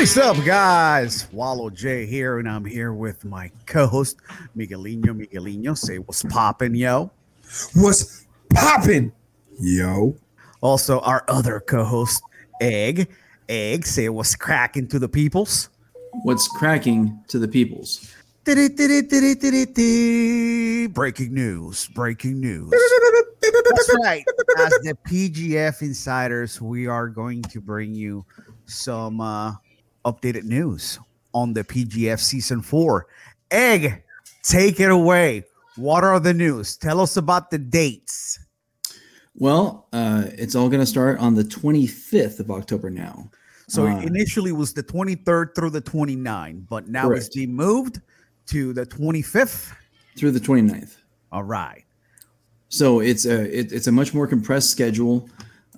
What is up, guys? Wallow J here, and I'm here with my co-host Miguelino. Miguelino, say what's poppin', yo. What's poppin', yo? Also, our other co-host Egg. Egg, say what's cracking to the peoples. What's cracking to the peoples? Breaking news! Breaking news! That's right. As the PGF insiders, we are going to bring you some uh, updated news on the PGF season four. Egg, take it away. What are the news? Tell us about the dates. Well, uh, it's all going to start on the 25th of October now. So Uh, initially it was the 23rd through the 29th, but now it's Correct. being moved to the 25th. through the 29th. All right. So it's a it, it's a much more compressed schedule.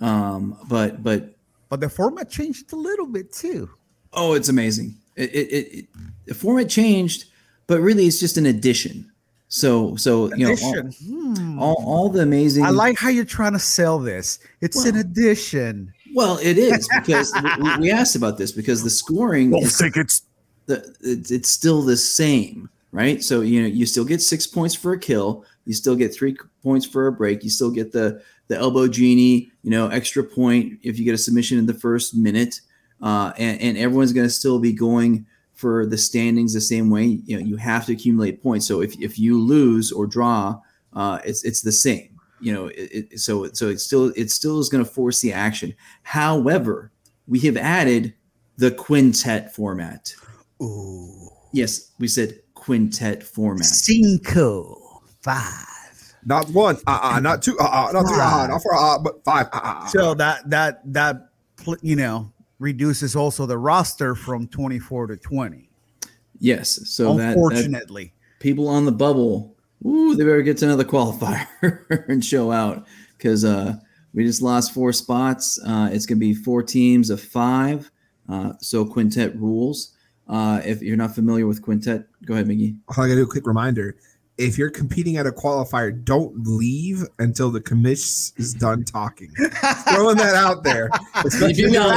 Um, but but But the format changed a little bit too. Oh, it's amazing. It, it, it, it the format changed, but really it's just an addition. So so you know all, Hmm. all, all the amazing. I like how you're trying to sell this. It's an addition. Well, it is because we, we asked about this because the scoring is tickets. the it's, it's still the same, right? So you know you still get six points for a kill, you still get three points for a break, you still get the the elbow genie, you know, extra point if you get a submission in the first minute, uh, and and everyone's going to still be going for the standings the same way. You know, you have to accumulate points. So if if you lose or draw, uh, it's it's the same. You know, it, it, so so it's still it still is going to force the action. However, we have added the quintet format. Ooh. Yes, we said quintet format. Cinco. Five. Not one, uh, uh not two, uh, uh not three, uh, not four, uh, but five. Uh, uh, So that that that you know reduces also the roster from 24 to 20. Yes, so that, that Unfortunately. people on the bubble, ooh, they better get to another qualifier and show out because uh, we just lost four spots. Uh, it's going to be four teams of five, uh, so quintet rules. Uh, if you're not familiar with quintet, go ahead, Miggy. I gotta do a quick reminder. If you're competing at a qualifier, don't leave until the commish is done talking. Throwing that out there. Especially you know,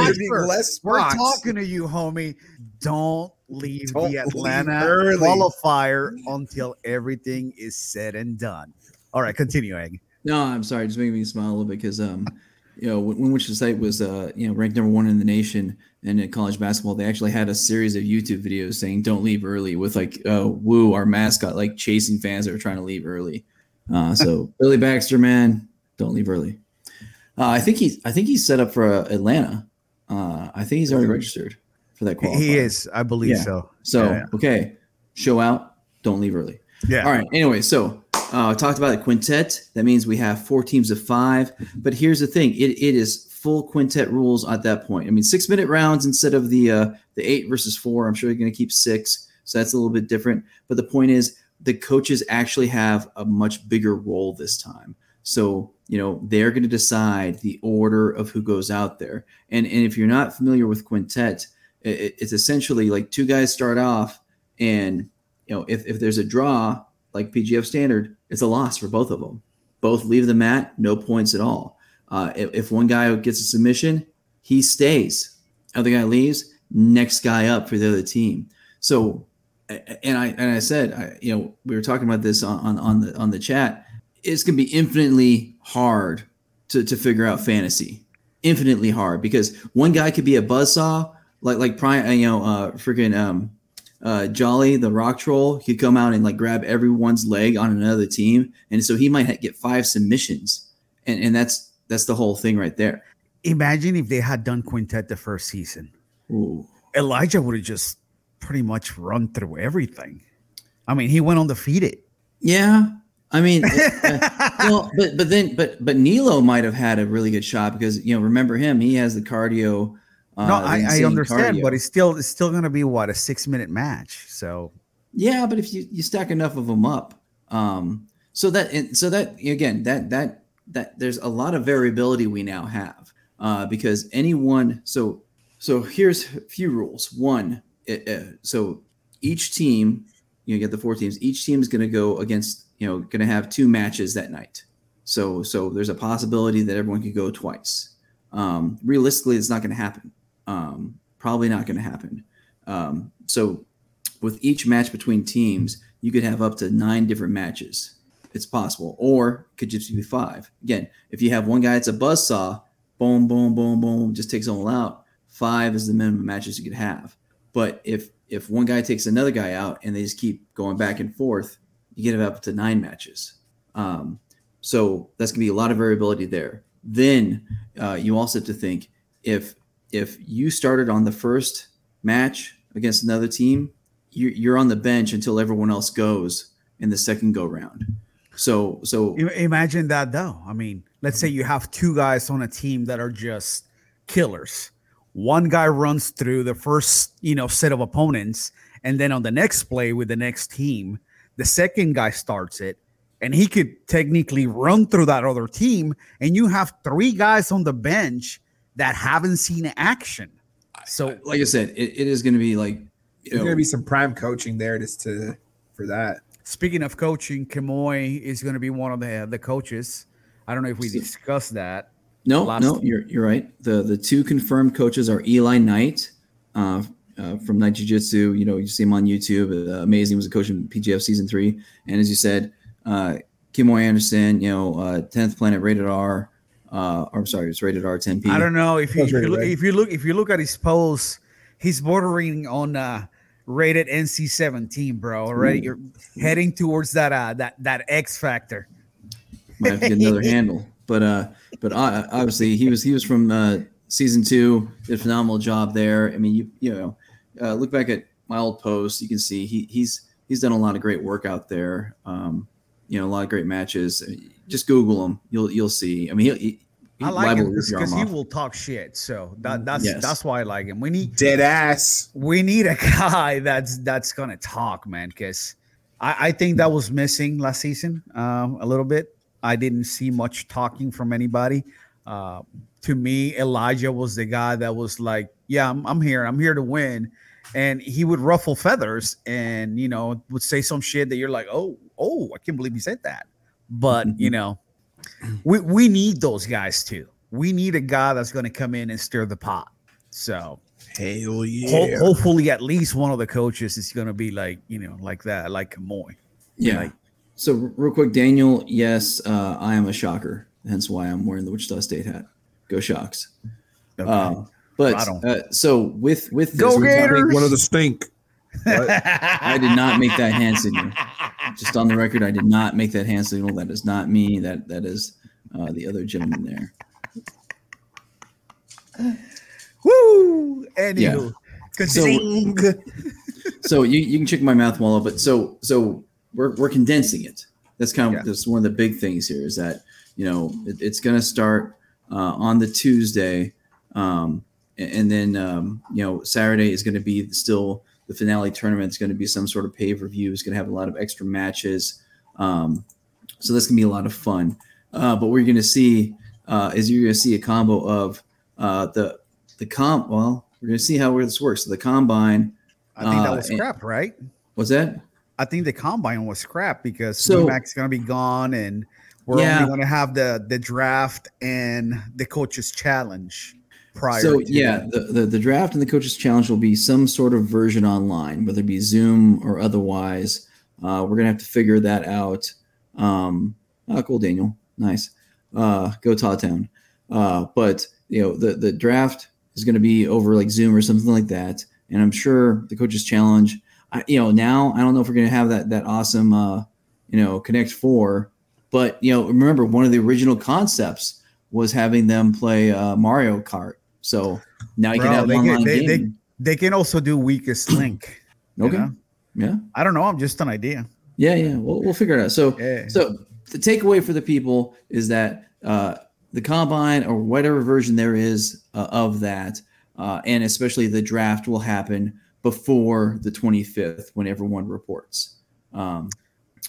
less We're spots. talking to you, homie. Don't leave Don't the Atlanta early. qualifier until everything is said and done. All right, continuing. No, I'm sorry, just making me smile a little bit because um, you know, when, when Wichita State was uh, you know, ranked number one in the nation and in college basketball, they actually had a series of YouTube videos saying "Don't leave early" with like uh, Woo, our mascot, like chasing fans that were trying to leave early. Uh, so Billy Baxter, man, don't leave early. Uh, I think he's I think he's set up for uh, Atlanta. Uh, I think he's already registered for that qualifier. He is, I believe Yeah. so. So Yeah. okay, show out, don't leave early. Yeah. All right. Anyway, so uh, I talked about the quintet. That means we have four teams of five. But here's the thing: it, it is full quintet rules at that point. I mean, six minute rounds instead of the uh, the eight versus four. I'm sure you're going to keep six, so that's a little bit different. But the point is, the coaches actually have a much bigger role this time. So you know they're going to decide the order of who goes out there. And and if you're not familiar with quintet, it- it, it's essentially like two guys start off, and you know if if there's a draw like PGF standard, it's a loss for both of them. Both leave the mat, no points at all. Uh, if, if one guy gets a submission, he stays. Other guy leaves, next guy up for the other team. So, and I and I said, I, you know, we were talking about this on, on on the on the chat. It's gonna be infinitely hard to to figure out fantasy, infinitely hard because one guy could be a buzzsaw, like like prime, you know, uh, freaking um, uh, Jolly, the rock troll, could come out and like grab everyone's leg on another team, and so he might get five submissions, and and that's that's the whole thing right there. Imagine if they had done quintet the first season. Ooh. Elijah would have just pretty much run through everything. I mean, he went undefeated. Yeah, I mean, uh, well, but but then but but Nilo might have had a really good shot because you know remember him, he has the cardio. Uh, no, I, I understand, cardio. but it's still it's still gonna be what a six minute match. So Yeah, but if you, you stack enough of them up, um, so that and so that again that that that there's a lot of variability we now have uh, because anyone so so here's a few rules. One, it, uh, so each team you get the four teams. Each team is going to go against you know going to have two matches that night. So so there's a possibility that everyone could go twice. Um, realistically, it's not going to happen. Um, Probably not going to happen. Um, so with each match between teams, you could have up to nine different matches. It's possible, or could just be five. Again, if you have one guy that's a buzz saw, boom, boom, boom, boom, just takes all out. Five is the minimum matches you could have. But if if one guy takes another guy out and they just keep going back and forth, you get up to nine matches. Um, so that's gonna be a lot of variability there. Then uh, you also have to think if if you started on the first match against another team, you're, you're on the bench until everyone else goes in the second go round. So so Imagine that though. I mean, let's say you have two guys on a team that are just killers. One guy runs through the first, you know, set of opponents, and then on the next play with the next team, the second guy starts it, and he could technically run through that other team, and you have three guys on the bench that haven't seen action. So like I said, it, it is going to be like you There's gonna be some prime coaching there just to for that. Speaking of coaching, Kamoy is going to be one of the the coaches. I don't know if we discussed that. No, no, team. you're you're right. The the two confirmed coaches are Eli Knight uh, uh, from Knight Jiu Jitsu. You know, you see him on YouTube. Uh, amazing, was a coach in PGF season three, and as you said, uh, Kimoy Anderson. You know, uh, tenth Planet rated R. Uh, I'm sorry, it's rated R 10P. I don't know if you, if you look right. if you look if you look at his posts, he's bordering on uh rated NC seventeen, bro. Already, Ooh. you're heading towards that uh that that X factor. might have to get another handle. But uh, but uh, obviously he was he was from uh, season two. Did a phenomenal job there. I mean, you you know, uh, look back at my old posts, you can see he he's he's done a lot of great work out there. Um, you know, a lot of great matches. Just Google him, you'll you'll see. I mean, he, I like him to rip your because he will talk shit. So that that's Yes. that's why I like him. We need Dead ass. we need a guy that's that's gonna talk, man. Because I, I think that was missing last season um, a little bit. I didn't see much talking from anybody. Uh, to me, Elijah was the guy that was like, "Yeah, I'm, I'm here. I'm here to win," and he would ruffle feathers and you know would say some shit that you're like, "Oh, oh, I can't believe he said that." But you know, we we need those guys too. We need a guy that's going to come in and stir the pot. So Hell Ho- yeah. hopefully, at least one of the coaches is going to be like you know like that, like Kamoy. Yeah. Like- so real quick, Daniel. Yes, uh, I am a shocker. Hence why I'm wearing the Wichita State hat. Go Shocks. Uh, but Right on. uh, so with with this, Go Gators! One of the stink. I did not make that hand signal. Just on the record, I did not make that hand signal. That is not me. That that is uh, the other gentleman there. Woo! Anywho, So- So you, you can check my mouth wallow, but so so we're we're condensing it. That's kind of Yeah. that's one of the big things here is that you know it, it's going to start uh, on the Tuesday, um, and, and then um, you know Saturday is going to be still the finale tournament. is going to be some sort of pay per view. It's going to have a lot of extra matches. Um, so that's going to be a lot of fun. Uh, but what you're going to see uh, is you're going to see a combo of uh, the the comp. Well, we're going to see how this works. So the combine. I think that uh, was and- right? What's that? I think the combine was scrapped because So- so, is going to be gone, and we're Yeah. only going to have the the draft and the coaches challenge prior. So yeah, the, the the draft and the coaches challenge will be some sort of version online, whether it be Zoom or otherwise. Uh, we're gonna have to figure that out. Um, oh, cool, Daniel, nice. Uh, go Tawtown. Uh, but you know the the draft is gonna be over like Zoom or something like that, and I'm sure the coaches challenge. I, you know now I don't know if we're gonna have that that awesome uh, you know Connect Four, but you know remember one of the original concepts was having them play uh, Mario Kart. So now you Bro, can have they can- online they- they- gaming. they can also do weakest link. okay. know? Yeah. I don't know. I'm just an idea. Yeah. Yeah. We'll, we'll figure it out. So Yeah. so the takeaway for the people is that uh, the combine or whatever version there is uh, of that, uh, and especially the draft will happen before the 25th when everyone reports. Um,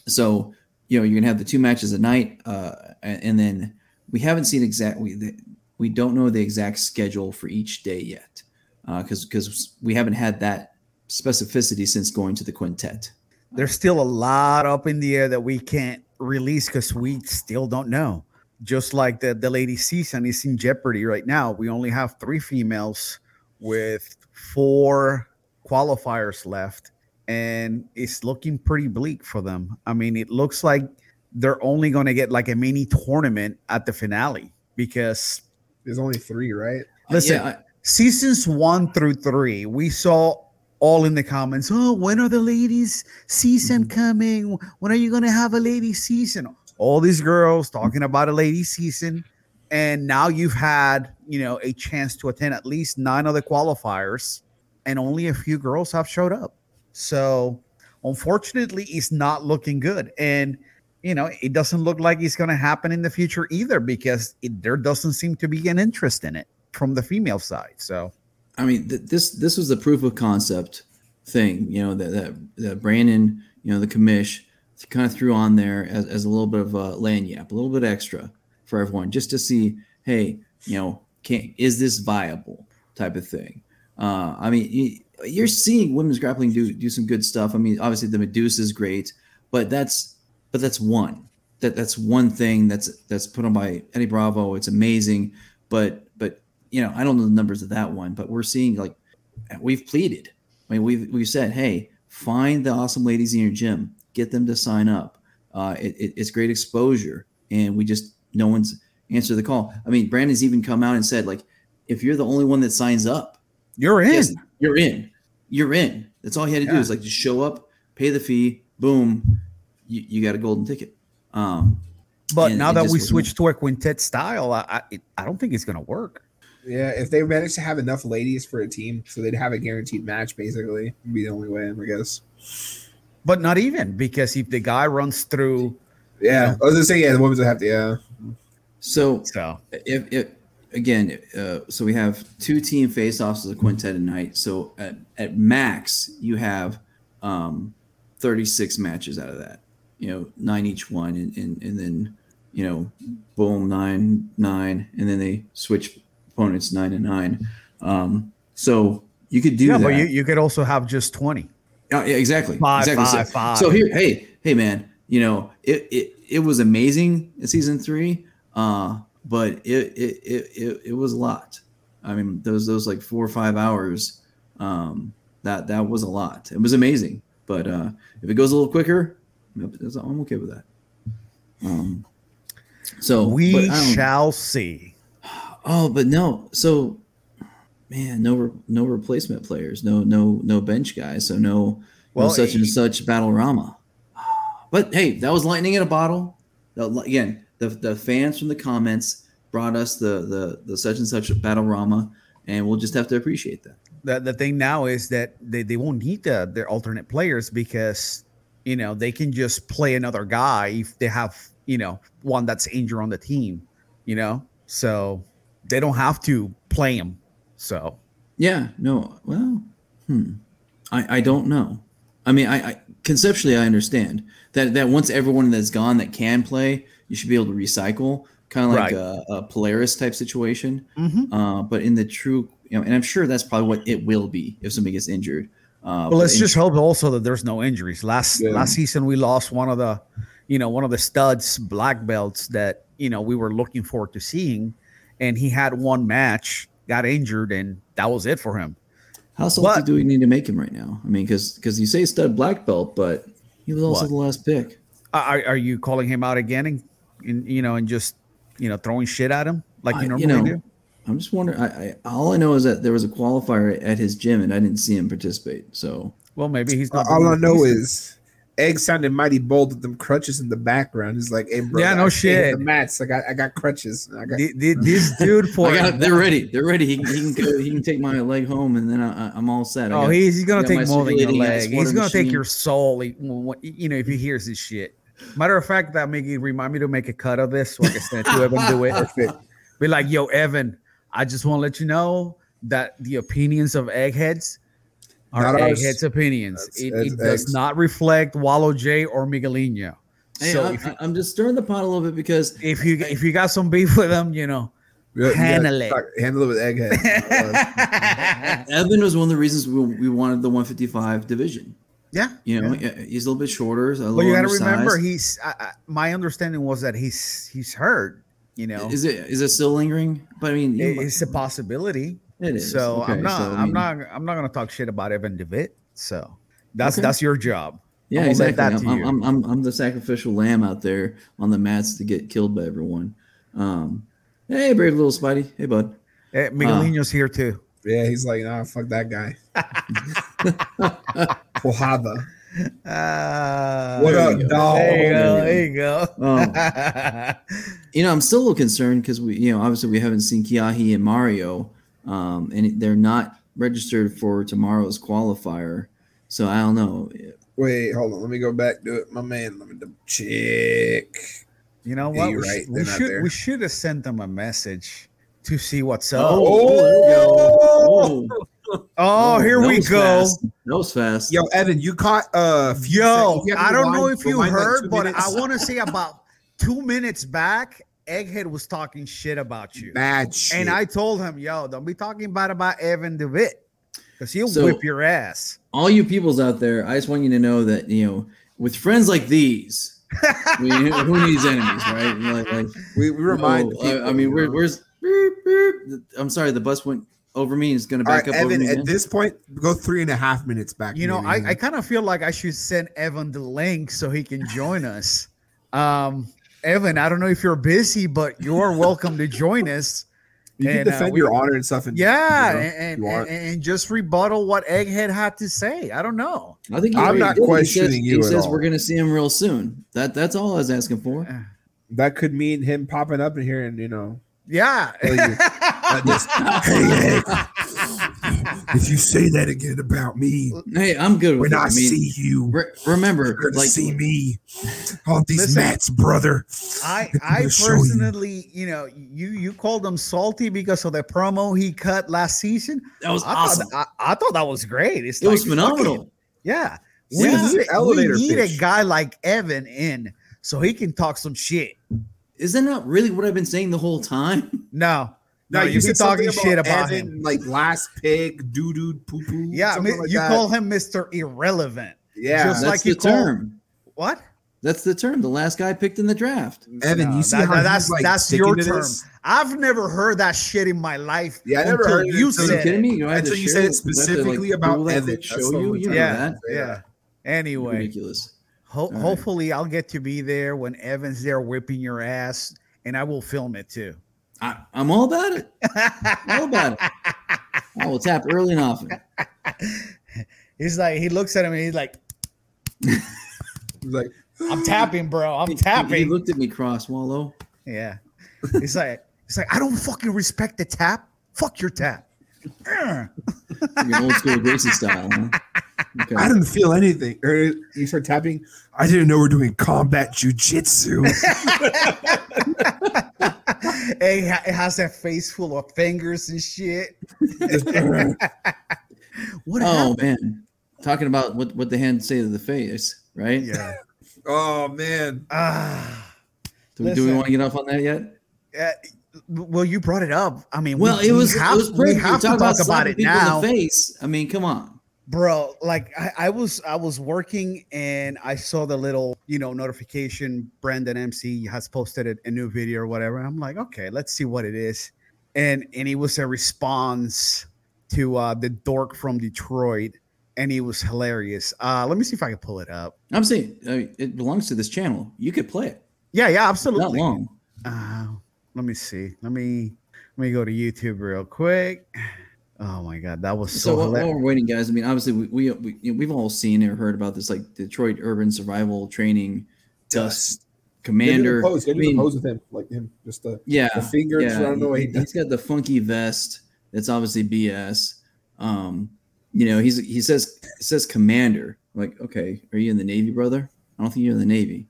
so you know you're gonna have the two matches a night, uh, and, and then we haven't seen exactly the, we don't know the exact schedule for each day yet uh, because because we haven't had that specificity since going to the quintet. there's still a lot up in the air that we can't release because we still don't know. Just like the the lady season is in jeopardy right now. We only have three females with four qualifiers left, and it's looking pretty bleak for them. I mean, it looks like they're only going to get like a mini tournament at the finale because There's only three, right? Listen, Yeah, I- seasons one through three, we saw all in the comments. Oh, when are the ladies' season Mm-hmm. coming? When are you going to have a ladies' season? All these girls talking about a ladies' season, and now you've had you know a chance to attend at least nine of the qualifiers, and only a few girls have showed up. So, unfortunately, it's not looking good, and you know it doesn't look like it's going to happen in the future either because it, there doesn't seem to be an interest in it from the female side. So I mean, th- this this was the proof of concept thing, you know, that that, that Brandon, you know, the commish kind of threw on there as, as a little bit of a lagniappe, a little bit extra for everyone, just to see, hey, you know, can is this viable type of thing. Uh, I mean, you, you're seeing women's grappling do do some good stuff. I mean, obviously the Medusa is great, but that's but that's one that that's one thing that's that's put on by Eddie Bravo. It's amazing, but but you know I don't know the numbers of that one, but we're seeing like we've pleaded. I mean, we've we've said, hey, find the awesome ladies in your gym, get them to sign up. Uh, it, it- it's great exposure, and we just no one's answered the call. I mean, Brandon's even come out and said like, if you're the only one that signs up, you're in. yes, you're in. You're in. That's all he had to do is like just show up, pay the fee, boom, you, you got a golden ticket. Um, But and now it that we wasn't- switched to a quintet style, I I, it, I don't think it's going to work. Yeah, if they managed to have enough ladies for a team, so they'd have a guaranteed match, basically, would be the only way, I guess. But not even because if the guy runs through, Yeah, I was gonna say, yeah, the women's would have to, yeah. so so if, if again, uh, so we have two team face-offs as a quintet tonight. So at, at max, you have um, 36 matches out of that. You know, nine each one, and, and and then you know, boom, nine, nine, and then they switch opponents nine and nine. Um, so you could do yeah, that. but you, you could also have just twenty. Oh, yeah, exactly. Five, exactly. five, so, five. so here, hey, hey, man, you know, it it, it was amazing in season three, uh, but it it, it it it was a lot. I mean, those those like four or five hours, um, that that was a lot. It was amazing, but uh, if it goes a little quicker, I'm okay with that. Um, so we shall see. Oh, but no. So, man, no, no replacement players, no, no, no bench guys. So no, Well, no such and such battle rama. But hey, that was lightning in a bottle. Again, the the fans from the comments brought us the the the such and such battle rama, and we'll just have to appreciate that. The, the thing now is that they, they won't need the, their alternate players because you know they can just play another guy if they have you know one that's injured on the team, you know. So they don't have to play him. So Yeah, no. Well, hmm. I, I don't know. I mean, I, I conceptually I understand that that once everyone that's gone that can play, you should be able to recycle, kind of like Right. a, a Polaris type situation. Mhm. Uh, but in the true, you know, and I'm sure that's probably what it will be if somebody gets injured. Uh, Well, let's just hope also that there's no injuries. Last Yeah. last season we lost one of the, you know, one of the studs black belts that you know we were looking forward to seeing, and he had one match, got injured, and that was it for him. how salty do we need to make him right now? I mean, because because you say stud black belt, but he was also What? the last pick. Are, are you calling him out again, and, and you know, and just you know throwing shit at him like I- you you normally know, do? I'm just wondering. I, I all I know is that there was a qualifier at his gym, and I didn't see him participate. So Well, maybe he's not. All I know he's is Egg sounded mighty bold with them crutches in the background. He's like, "Hey, bro, Yeah, no I shit. The mats, I got, I got crutches. I got, Th- th- this dude for I got, they're ready. They're ready. He, can- he can go, he can take my leg home, and then I, I- I'm all set. Oh, got- he's, he's gonna take more than your leg. He's gonna take your soul. like, when- when- You know, if he hears this shit. Matter of fact, that make it remind me to make a cut of this so I can send it to Evan do it. Perfect. Be like, yo, Evan, I just want to let you know that the opinions of eggheads are Not ours. eggheads' opinions. That's- it that's it does not reflect Wallow J or Miguelinho. Hey, so I'm, if you, I'm just stirring the pot a little bit because if you if you got some beef with them, you know, Yeah, Handle yeah, it. talk- handle it with egghead. Evan was one of the reasons we, we wanted the 155 division. yeah. You know, he's a little bit shorter. A little Well, you got to remember, he's. I, I, my understanding was that he's he's hurt. You know, Is it is it still lingering? But I mean, It- know, it's a possibility. It is. So Okay, I'm not. so, I I'm mean, not. I'm not gonna talk shit about Evan Devitt. So that's Okay. that's your job. Yeah, I'm let exactly. that I'm. I'm, I'm, I'm the sacrificial lamb out there on the mats to get killed by everyone. Um, hey, brave little Spidey. Hey, bud. Eh, Miguelino's here too. Yeah, he's like, nah, fuck that guy. Quijada. Uh, What There up, dog? There you go. there There you go. Um, you know, I'm still a little concerned because we, you know, obviously we haven't seen Kiahi and Mario, um, and they're not registered for tomorrow's qualifier. So I don't know. Wait, hold on. Let me go back to it. My man, let me check. you know what? you're we, right. we should we should have sent them a message to see what's up. Oh, Oh! Whoa. Oh, here That we go. fast. That was fast. Yo, Evan, you caught uh Yo, seconds. You have to I don't know if you rewind like heard, but. I want to say about two minutes back, Egghead was talking shit about you. bad shit. And I told him, yo, don't be talking bad about Evan DeWitt because he'll So- whip your ass. All you peoples out there, I just want you to know that you know, with friends like these, we, who needs enemies, right? Like, like we, we remind. no, people, I, I mean, you where, know. where's? beep, beep. I'm sorry, the bus went over me. is going to back right, up over Evan. me. At this point, go three and a half minutes back. you know. I, I kind of feel like I should send Evan the link so he can join us. Um, Evan, I don't know if you're busy, but you're welcome to join us. you can and, uh, defend we- your honor and stuff. And Yeah, you know, and, and, and, and just rebuttal what Egghead had to say. I don't know. I think I'm not did. He questioning says- you He at says all. we're going to see him real soon. That that's all I was asking for. that could mean him popping up in here and you know. Yeah. Tell just, hey, if you say that again about me, Hey, I'm good with when it. I, I mean, see you, re- remember, you're like see me on these Listen, mats, brother. I I'm I gonna show you. personally, you know, you you called him salty because of the promo he cut last season. that was I awesome. thought I, I thought that was great. It's It was like, phenomenal. fucking- yeah. Yeah, We it's need, we need a guy like Evan in so he can talk some shit. Isn't that not really what I've been saying the whole time? No. No, you you've been talking shit about Evan, him. like last pig, doo doo, poo poo. Yeah, I mean, like you that. call him Mr. Irrelevant. yeah. just That's like the you call- term. What? That's the term. The last guy picked in the draft. Evan, No, you see that- how that's like, that's your term. I've never heard that shit in my life. Yeah, I never heard it you until Are you you said kidding me? You Until you said it you specifically about Evan. Show you. You. Yeah, yeah. Anyway, Ridiculous. ho- right. hopefully I'll get to be there when Evan's there whipping your ass, and I will film it too. I, I'm all about it. All about it. I will tap early and often. he's like, he looks at him and he's like, He's like, "I'm tapping, bro. I'm He- He, looked at me cross, Wallow. yeah, he's like, he's like, I don't fucking respect the tap. Fuck your tap. Ugh. Your old school Gracie style. Huh? Okay. I didn't feel anything. Or you start tapping. I didn't know we're doing combat jujitsu. it, ha- it has that face full of fingers and shit. What Oh happened? man, talking about what what the hand say to the face, right? Yeah. oh man. Ah. Do, we- do we want to get off on that yet? Uh, well, you brought it up. I mean, Well, we, it was we have, it was we have to talk talk about it people now, In the face. I mean, come on. Bro. Like I, I was, I was working and I saw the little, you know, notification. Brandon MC has posted a, a new video or whatever. I'm like, okay, let's see what it is, and and it was a response to uh the dork from Detroit, and he was hilarious. Uh, let me see if I can pull it up. I'm saying I mean, it belongs to this channel. You could play it. Yeah, yeah, absolutely Not long. Uh, let me see. Let me let me go to YouTube real quick. Oh my god, that was So, so, while, while we're waiting, guys. I mean, obviously, we, we, we you know, we've all seen or heard about this, like Detroit Urban Survival Training Dust Commander. Get in the pose. Get I in the mean, pose with him, like him. Just the, yeah, the finger yeah. running away. He, has got the funky vest. That's obviously BS. Um, you know, he's he says it says commander. Like, okay, are you in the Navy, brother? I don't think you're in the Navy.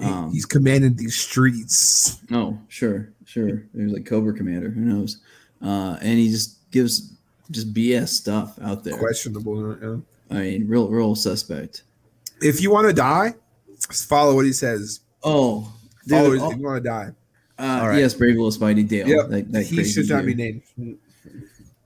Um, he's commanding these streets. Oh, sure, sure. There's like Cobra Commander. Who knows? Uh, and he just gives just BS stuff out there. Questionable. yeah. I mean, real, real suspect. If you want to die, follow what he says. Oh, dude. his, oh, if you want to die. uh, All right. Yes, Brave Little Spidey Dale. Yep. That, that he should not be named.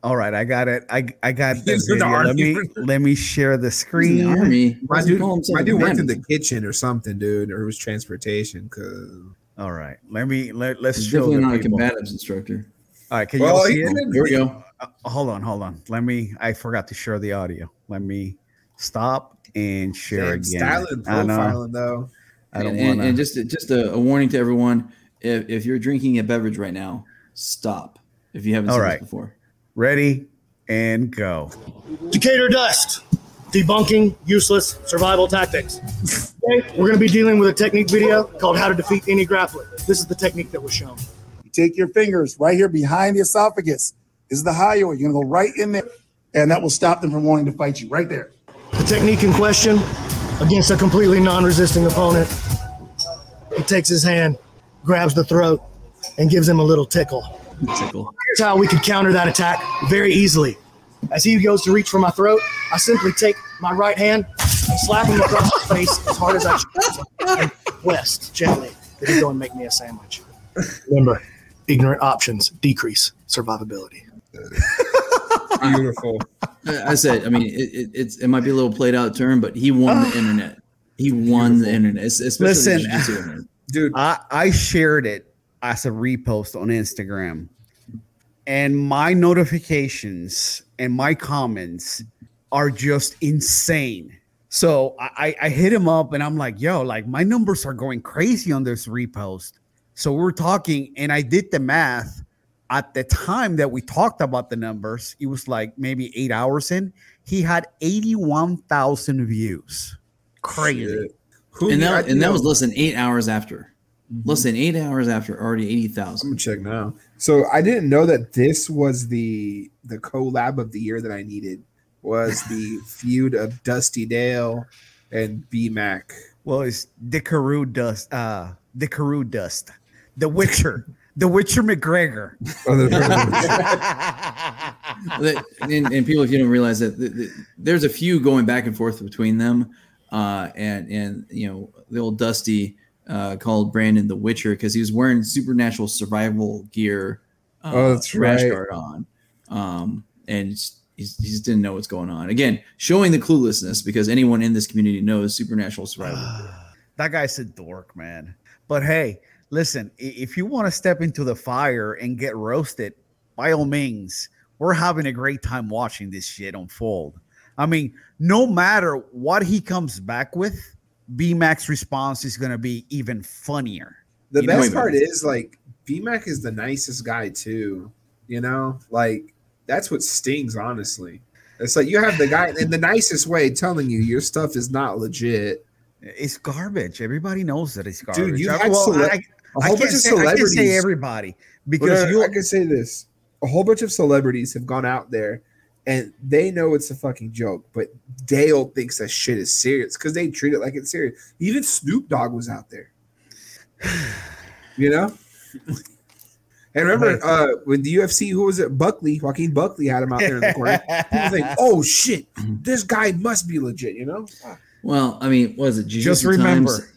All right, I got it. I I got the He's in the video. Let me let me share the screen. the army. My dude, my dude worked in the kitchen or something, dude, or it was transportation. Cause All right, let me let let's He's show definitely the not a people. combatives instructor. All right, can you well, all see it? Here we go. Uh, hold on, hold on. Let me. I forgot to share the audio. Let me stop and share Damn, again. styling I know. profiling though. I don't and, and- want and just just a, a warning to everyone: if, if you're drinking a beverage right now, stop. If you haven't All seen right. this before, Ready and go. Decatur Dust, debunking useless survival tactics. Okay, we're going to be dealing with a technique video called How to Defeat Any Grappler. This is the technique that was shown. You take your fingers right here behind the esophagus. This is the hyoid. You're gonna go right in there, and that will stop them from wanting to fight you right there. The technique in question against a completely non-resisting opponent. He takes his hand, grabs the throat, and gives him a little tickle. tickle. Here's how we could counter that attack very easily. As he goes to reach for my throat, I simply take my right hand slap him across the face as hard as I can. and West, gently, then he go and make me a sandwich. Remember, ignorant options decrease survivability. Beautiful. I I said, I mean, it, it, it's it might be a little played out term, but he won the ah, internet. He won the internet, especially Listen. the internet. Dude, I, I shared it as a repost on Instagram, and my notifications and my comments are just insane. So I, I hit him up and I'm like, yo, like my numbers are going crazy on this repost. So we're talking, and I did the math. At the time that we talked about the numbers, it was like maybe eight hours in. He had 81,000 views. Crazy. Who And that and that that was less than eight hours after. Less than eight hours after, already eighty I'm gonna check now. So I didn't know that this was the the collab of the year that I needed was the feud of Dusty Dale and B Mac. Well, it's the Carew dust, uh, the Carew dust, the Witcher, the Witcher McGregor. and, and people, if you don't realize that, th- th- there's a few going back and forth between them, uh, and and you know the old Dusty uh, called Brandon the Witcher because he was wearing supernatural survival gear. Uh, Oh, that's rash right. guard on, um, and he's, he's, he just didn't know what's going on. Again, showing the cluelessness because anyone in this community knows supernatural survival. that guy's a dork, man. But hey, listen, if you want to step into the fire and get roasted, by all means, we're having a great time watching this shit unfold. I mean, no matter what he comes back with, B Mac's response is going to be even funnier. The You best part is like B Mac is the nicest guy too. You know, like that's what stings. Honestly, it's like you have the guy in the nicest way telling you your stuff is not legit. It's garbage. Everybody knows that it's garbage. Dude, you I- had well, cele- I- A I whole can't bunch of say, I can't celebrities. say everybody because I- you I can say this: a whole bunch of celebrities have gone out there, and they know it's a fucking joke. But Dale thinks that shit is serious because they treat it like it's serious. Even Snoop Dogg was out there. You know. And remember, uh, when the UFC, who was it? Buckley, Joaquin Buckley had him out there in the corner. People think, "Oh shit, this guy must be legit," you know. Well, I mean, was it? just Jiu-Jitsu remember, Times?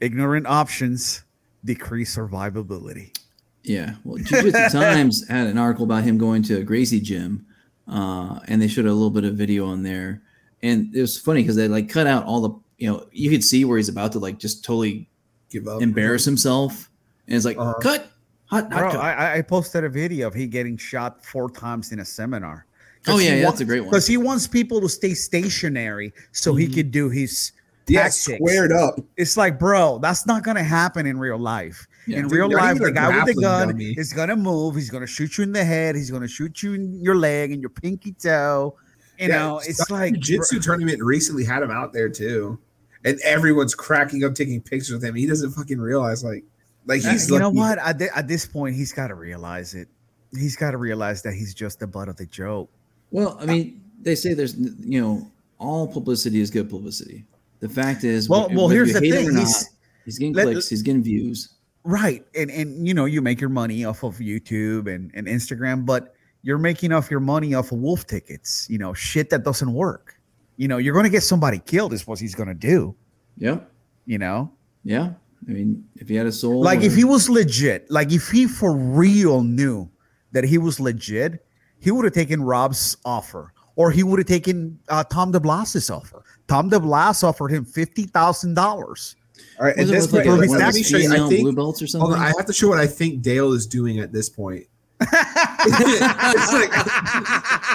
Ignorant options decrease survivability. Yeah, well, Jiu-Jitsu Times had an article about him going to a Gracie gym, uh, and they showed a little bit of video on there, and it was funny because they like cut out all the, you know, you could see where he's about to like just totally Give up. embarrass himself, and it's like Uh-huh. cut, hot, hot Bro, cut. I, I- I posted a video of he getting shot four times in a seminar. oh yeah, yeah, that's a great one. Because he wants people to stay stationary so he Mhm. could do his yeah, tactics. squared up. It's like, bro, that's not gonna happen in real life. Yeah. in Dude, real life, the guy with the gun dummy. is gonna move. He's gonna shoot you in the head. He's gonna shoot you in your leg and your pinky toe. You Yeah, know, it's like jiu-jitsu tournament recently had him out there too, and everyone's cracking up, taking pictures with him. He doesn't fucking realize like, like he's you know what? At, thi- at this point, he's got to realize it. He's got to realize that he's just the butt of the joke. well, I mean, they say there's, you know, all publicity is good publicity. The fact is, Well, well, here's the thing. or not, He's he's getting clicks, he's getting views. right, and and you know you make your money off of YouTube and and Instagram, but you're making off your money off of wolf tickets. You know, shit that doesn't work. You know, you're going to get somebody killed. Is what he's going to do. Yep. You know, Yeah. I mean, if he had a soul, like if he was legit, like if he for real knew that he was legit, he would have taken Rob's offer, or he would have taken uh, Tom DeBlass's offer. Tom DeBlass offered him fifty thousand dollars. All right, at was it this with like point, let, let me show you. I think blue belts or something. on, I have to show what I think Dale is doing at this point. it's like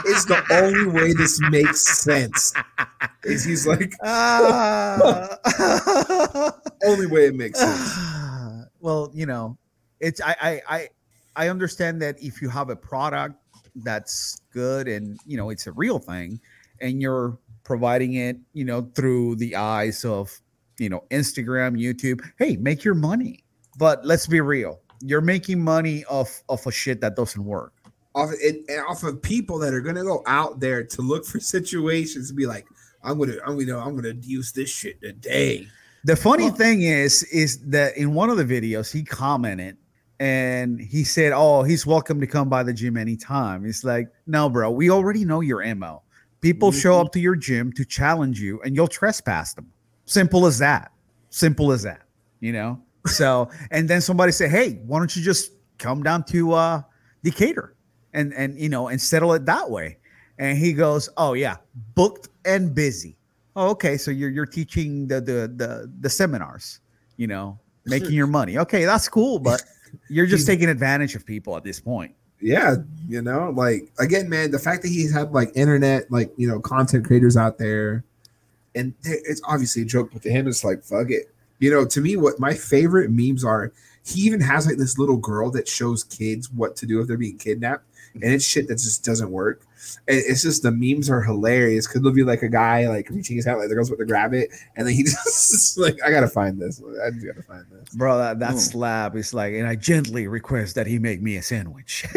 it's the only way this makes sense. Is he's like Ah. only way it makes sense. well, you know, it's I, I I I understand that if you have a product that's good and you know it's a real thing, and you're providing it, you know, through the eyes of you know Instagram, YouTube. Hey, make your money. But let's be real, you're making money off of a shit that doesn't work. Off it, and off of people that are gonna go out there to look for situations and be like, I'm gonna, I'm gonna, I'm gonna use this shit today. The funny Well- thing is, is that in one of the videos he commented and he said, "Oh, he's welcome to come by the gym anytime." It's like, no, bro, we already know your mo. People show up to your gym to challenge you, and you'll trespass them. Simple as that. Simple as that. You know. So, and then somebody say, "Hey, why don't you just come down to uh, Decatur and and you know and settle it that way?" And he goes, "Oh yeah, booked and busy." Oh, okay. So you're you're teaching the the the, the seminars, you know, making your money. Okay, that's cool, but you're just taking advantage of people at this point. Yeah, you know, like again, man, the fact that he's had like internet, like you know, content creators out there, and it's obviously a joke, but to him, it's like fuck it. You know, to me, what my favorite memes are, he even has like this little girl that shows kids what to do if they're being kidnapped, and it's shit that just doesn't work. And it's just the memes are hilarious because there'll be like a guy like reaching his hand, like the girl's about to grab it, and then he just like, I gotta find this. I just gotta find this. Bro, that, that Oh. slap is like, and I gently request that he make me a sandwich.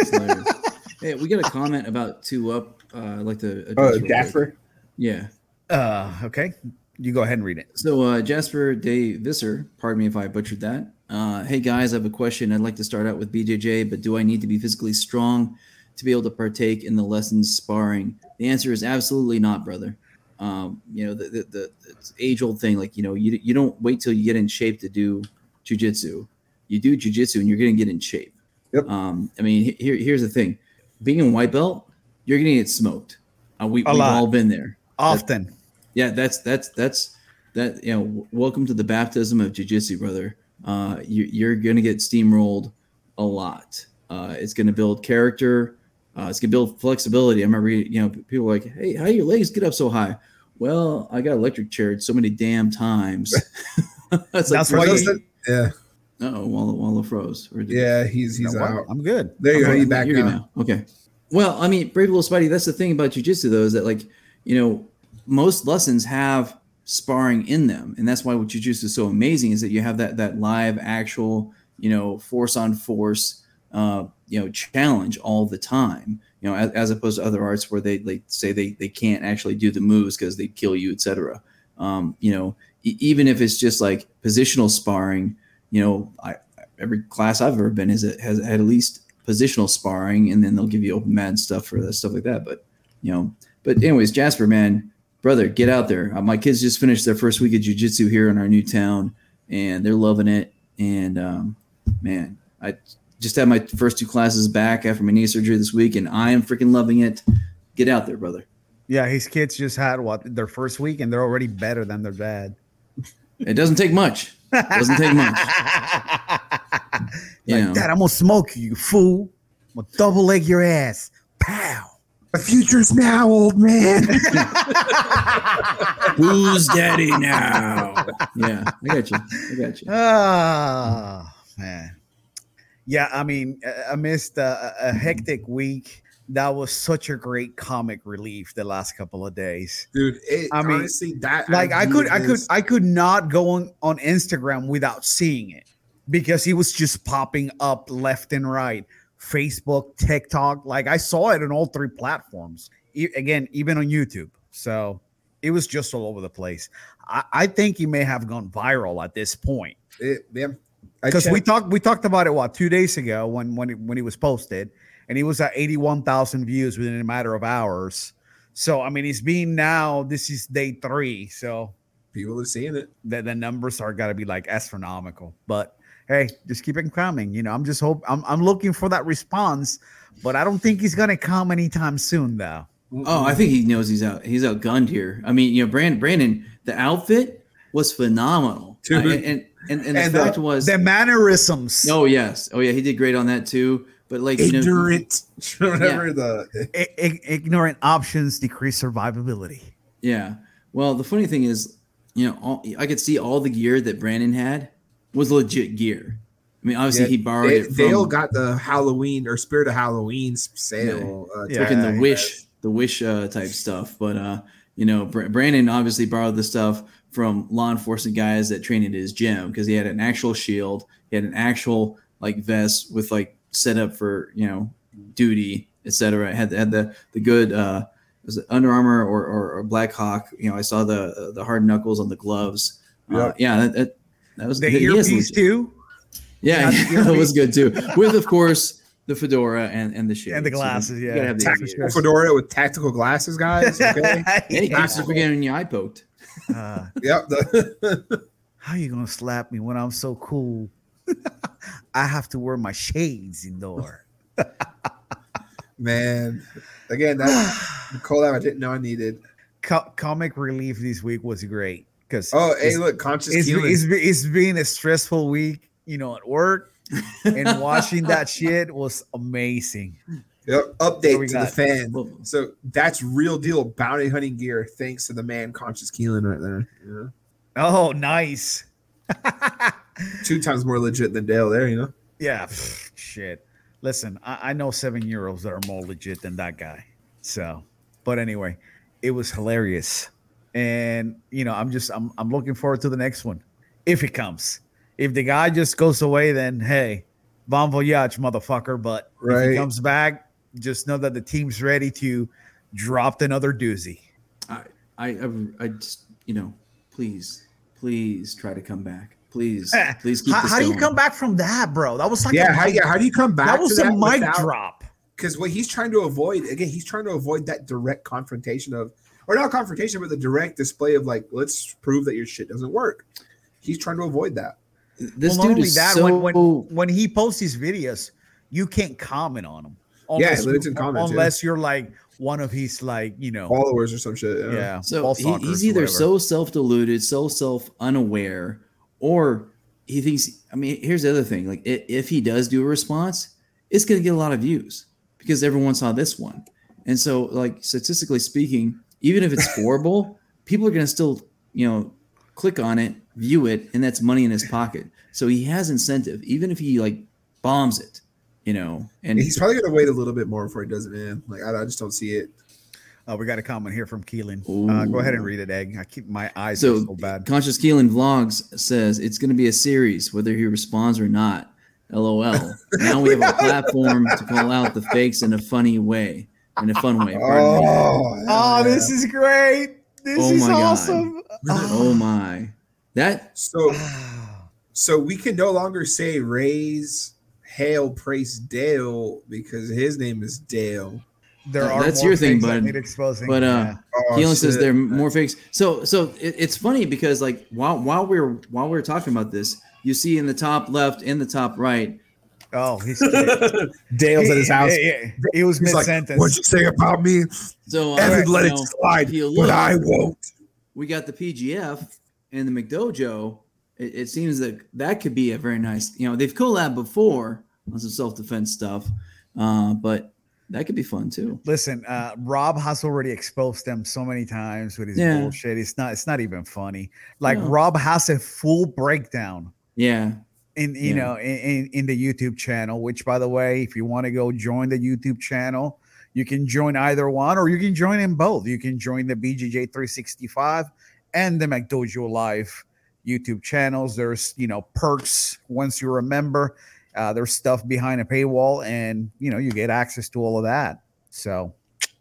Hey, we got a comment about two up. Uh, I'd like to. address Oh. Jasper. Yeah. uh, okay. You go ahead and read it. So uh, Jasper De Visser, pardon me if I butchered that. Uh, hey guys, I have a question. I'd like to start out with BJJ, but do I need to be physically strong to be able to partake in the lessons sparring? The answer is absolutely not, brother. Um, you know the the, the, age old thing, like you know, you you don't wait till you get in shape to do jujitsu. You do jujitsu, and you're going to get in shape. Yep. Um, I mean, here here's the thing: being in white belt, you're going to get smoked. Uh, We we've lot. all been there Often. yeah that's that's that's that you know welcome to the baptism of jiu-jitsu brother uh you, you're gonna get steamrolled a lot uh it's gonna build character uh it's gonna build flexibility i remember you know people were like hey how do your legs get up so high well i got electric chaired so many damn times that's That's For why those that- yeah, oh Walla Walla froze Or did- yeah, he's he's know what? out. I'm good. There you go. Okay, You back you're now. Okay. Well, I mean, Brave Little Spidey, that's the thing about jujitsu, though, is that, like, you know, most lessons have sparring in them. And that's why what jujitsu is so amazing is that you have that, that live, actual, you know, force on force, uh, you know, challenge all the time, you know, as, as opposed to other arts where they, they say they, they can't actually do the moves because they kill you, etc. Um, you know, e- even if it's just like positional sparring, you know, I, every class I've ever been is has had at least positional sparring, and then they'll give you open mat stuff for stuff like that. But you know, but anyways, Jasper, man, brother, get out there. Uh, my kids just finished their first week of jujitsu here in our new town, and they're loving it. And um, man, I just had my first two classes back after my knee surgery this week, and I am freaking loving it. Get out there, brother. Yeah, his kids just had what their first week and they're already better than their dad. It doesn't take much. It Doesn't take much. You like, know. Dad, I'm gonna smoke you, you fool. I'm gonna double leg your ass. Pow. The future's now, old man. Who's daddy now? yeah, I got you. I got you. Oh man. Yeah, I mean, amidst a, a hectic week, that was such a great comic relief the last couple of days. Dude, it, I mean, honestly, that Like I could, I could, I could not go on on Instagram without seeing it because he was just popping up left and right. Facebook, TikTok, like I saw it on all three platforms. E- again, even on YouTube. So it was just all over the place. I, I think he may have gone viral at this point it, yeah. I because we talked we talked about it what two days ago when when it, when he was posted and he was at 81,000 views within a matter of hours. So I mean he's being now this is day 3 so people are seeing it. the, the numbers are got to be like astronomical. But hey, just keep it coming. You know, I'm just hope I'm I'm looking for that response, but I don't think he's going to come anytime soon though. Oh, I think he knows he's out. He's outgunned here. I mean, you know, Brandon, Brandon, the outfit was phenomenal. Uh, and, and and and the And the- fact was, The mannerisms. oh yes, oh yeah, he did great on that too. but like you know, Ignorant, whatever the. I- I- ignorant options decrease survivability. Yeah. Well, the funny thing is, you know, all, I could see all the gear that Brandon had was legit gear. I mean, obviously Yeah, he borrowed They, it from Dale got the Halloween or Spirit of Halloween s- sale. Uh, Yeah. like in ticket. the wish, the wish uh, type stuff. But uh, you know, Br- Brandon obviously borrowed the stuff from law enforcement guys that trained at his gym because he had an actual shield, he had an actual like vest with like set up for you know duty, etc. Had had the the good uh, was it Under Armour or, or, or Black Hawk? You know, I saw the the hard knuckles on the gloves. Uh, yeah, that, that, that was The he earpiece too, Yeah, Got the that was good too. With of course the fedora and and the shield And the glasses, yeah. Tactical fedora with tactical glasses, guys. Okay. Hey, you keep forgetting your eye poked. Uh, yep. how you gonna slap me when I'm so cool? I have to wear my shades indoor. Man, again, that the collab I didn't know I needed. Co- comic relief this week was great because Oh, hey, look, conscious it's, healing. it's, it's been a stressful week, you know, at work, and watching that shit was amazing. Yep. Update to the fan. So that's real deal bounty hunting gear, thanks to the man Conscious Keelan right there. Yeah. Oh, nice. Two times more legit than Dale there, you know. Yeah, pff, shit. Listen, I, I know seven year olds that are more legit than that guy. So, but anyway, it was hilarious, and you know, I'm just I'm I'm looking forward to the next one if it comes. If the guy just goes away, then hey, bon voyage, motherfucker. But if Right. he comes back, just know that the team's ready to drop another doozy. I, I, I, I just, you know, please, please try to come back. Please, Eh, please keep How, this how do you come back from that, bro? That was like yeah, a how, yeah, how do you come back? that was to a mic without- drop. because what he's trying to avoid again he's trying to avoid that direct confrontation of or not confrontation but the direct display of like let's prove that your shit doesn't work he's trying to avoid that This well, dude only is that, so. when, when when he posts his videos, you can't comment on them. Yeah, Unless, limited you- comments, yeah. unless you're like one of his like you know followers or some shit yeah, yeah. so he, he's either whatever. so self-deluded, so self-unaware, or he thinks. I mean, here's the other thing: like, i- if he does do a response, it's going to get a lot of views because everyone saw this one, and so, like, statistically speaking, even if it's horrible, people are going to still, you know, click on it, view it, and that's money in his pocket. So he has incentive, even if he like bombs it, you know. And he's probably gonna wait a little bit more before he does it man like i, I just don't see it Uh, we got a comment here from Keelan. Uh, go ahead and read it, Egg. I keep my eyes So, are so bad. Conscious Keelan Vlogs says it's going to be a series, whether he responds or not. LOL. now we have a platform to call out the fakes in a funny way, in a fun way. Pardon me. oh, Oh, this is great. This Oh is my God. awesome. Oh my! That so so we can no longer say raise hail praise dale because his name is dale There That- are that's your thing, things bud. exposing. But, uh, Yeah. oh, Keelan says shit. there are more fakes. So so it, it's funny because like while while we're while we're talking about this, you see in the top left and the top right. oh, he's dale's at his house Yeah, yeah. He was He's mid like, what'd you say about me So uh, evan let you it know, slide if but i won't we got the PGF and the McDojo. It, it seems that that could be a very nice. You know, they've collabed before on some self defense stuff, uh, but that could be fun too. Listen, uh, Rob has already exposed them so many times with his Yeah. bullshit. It's not. It's not even funny. Like No. Rob has a full breakdown Yeah, in you Yeah. know in, in the YouTube channel. Which, by the way, if you want to go join the YouTube channel, you can join either one, or you can join in both. You can join the BJJ 365 and the McDojo Live YouTube channels. There's you know perks once you're a member. Uh, there's stuff behind a paywall, and you know you get access to all of that. So,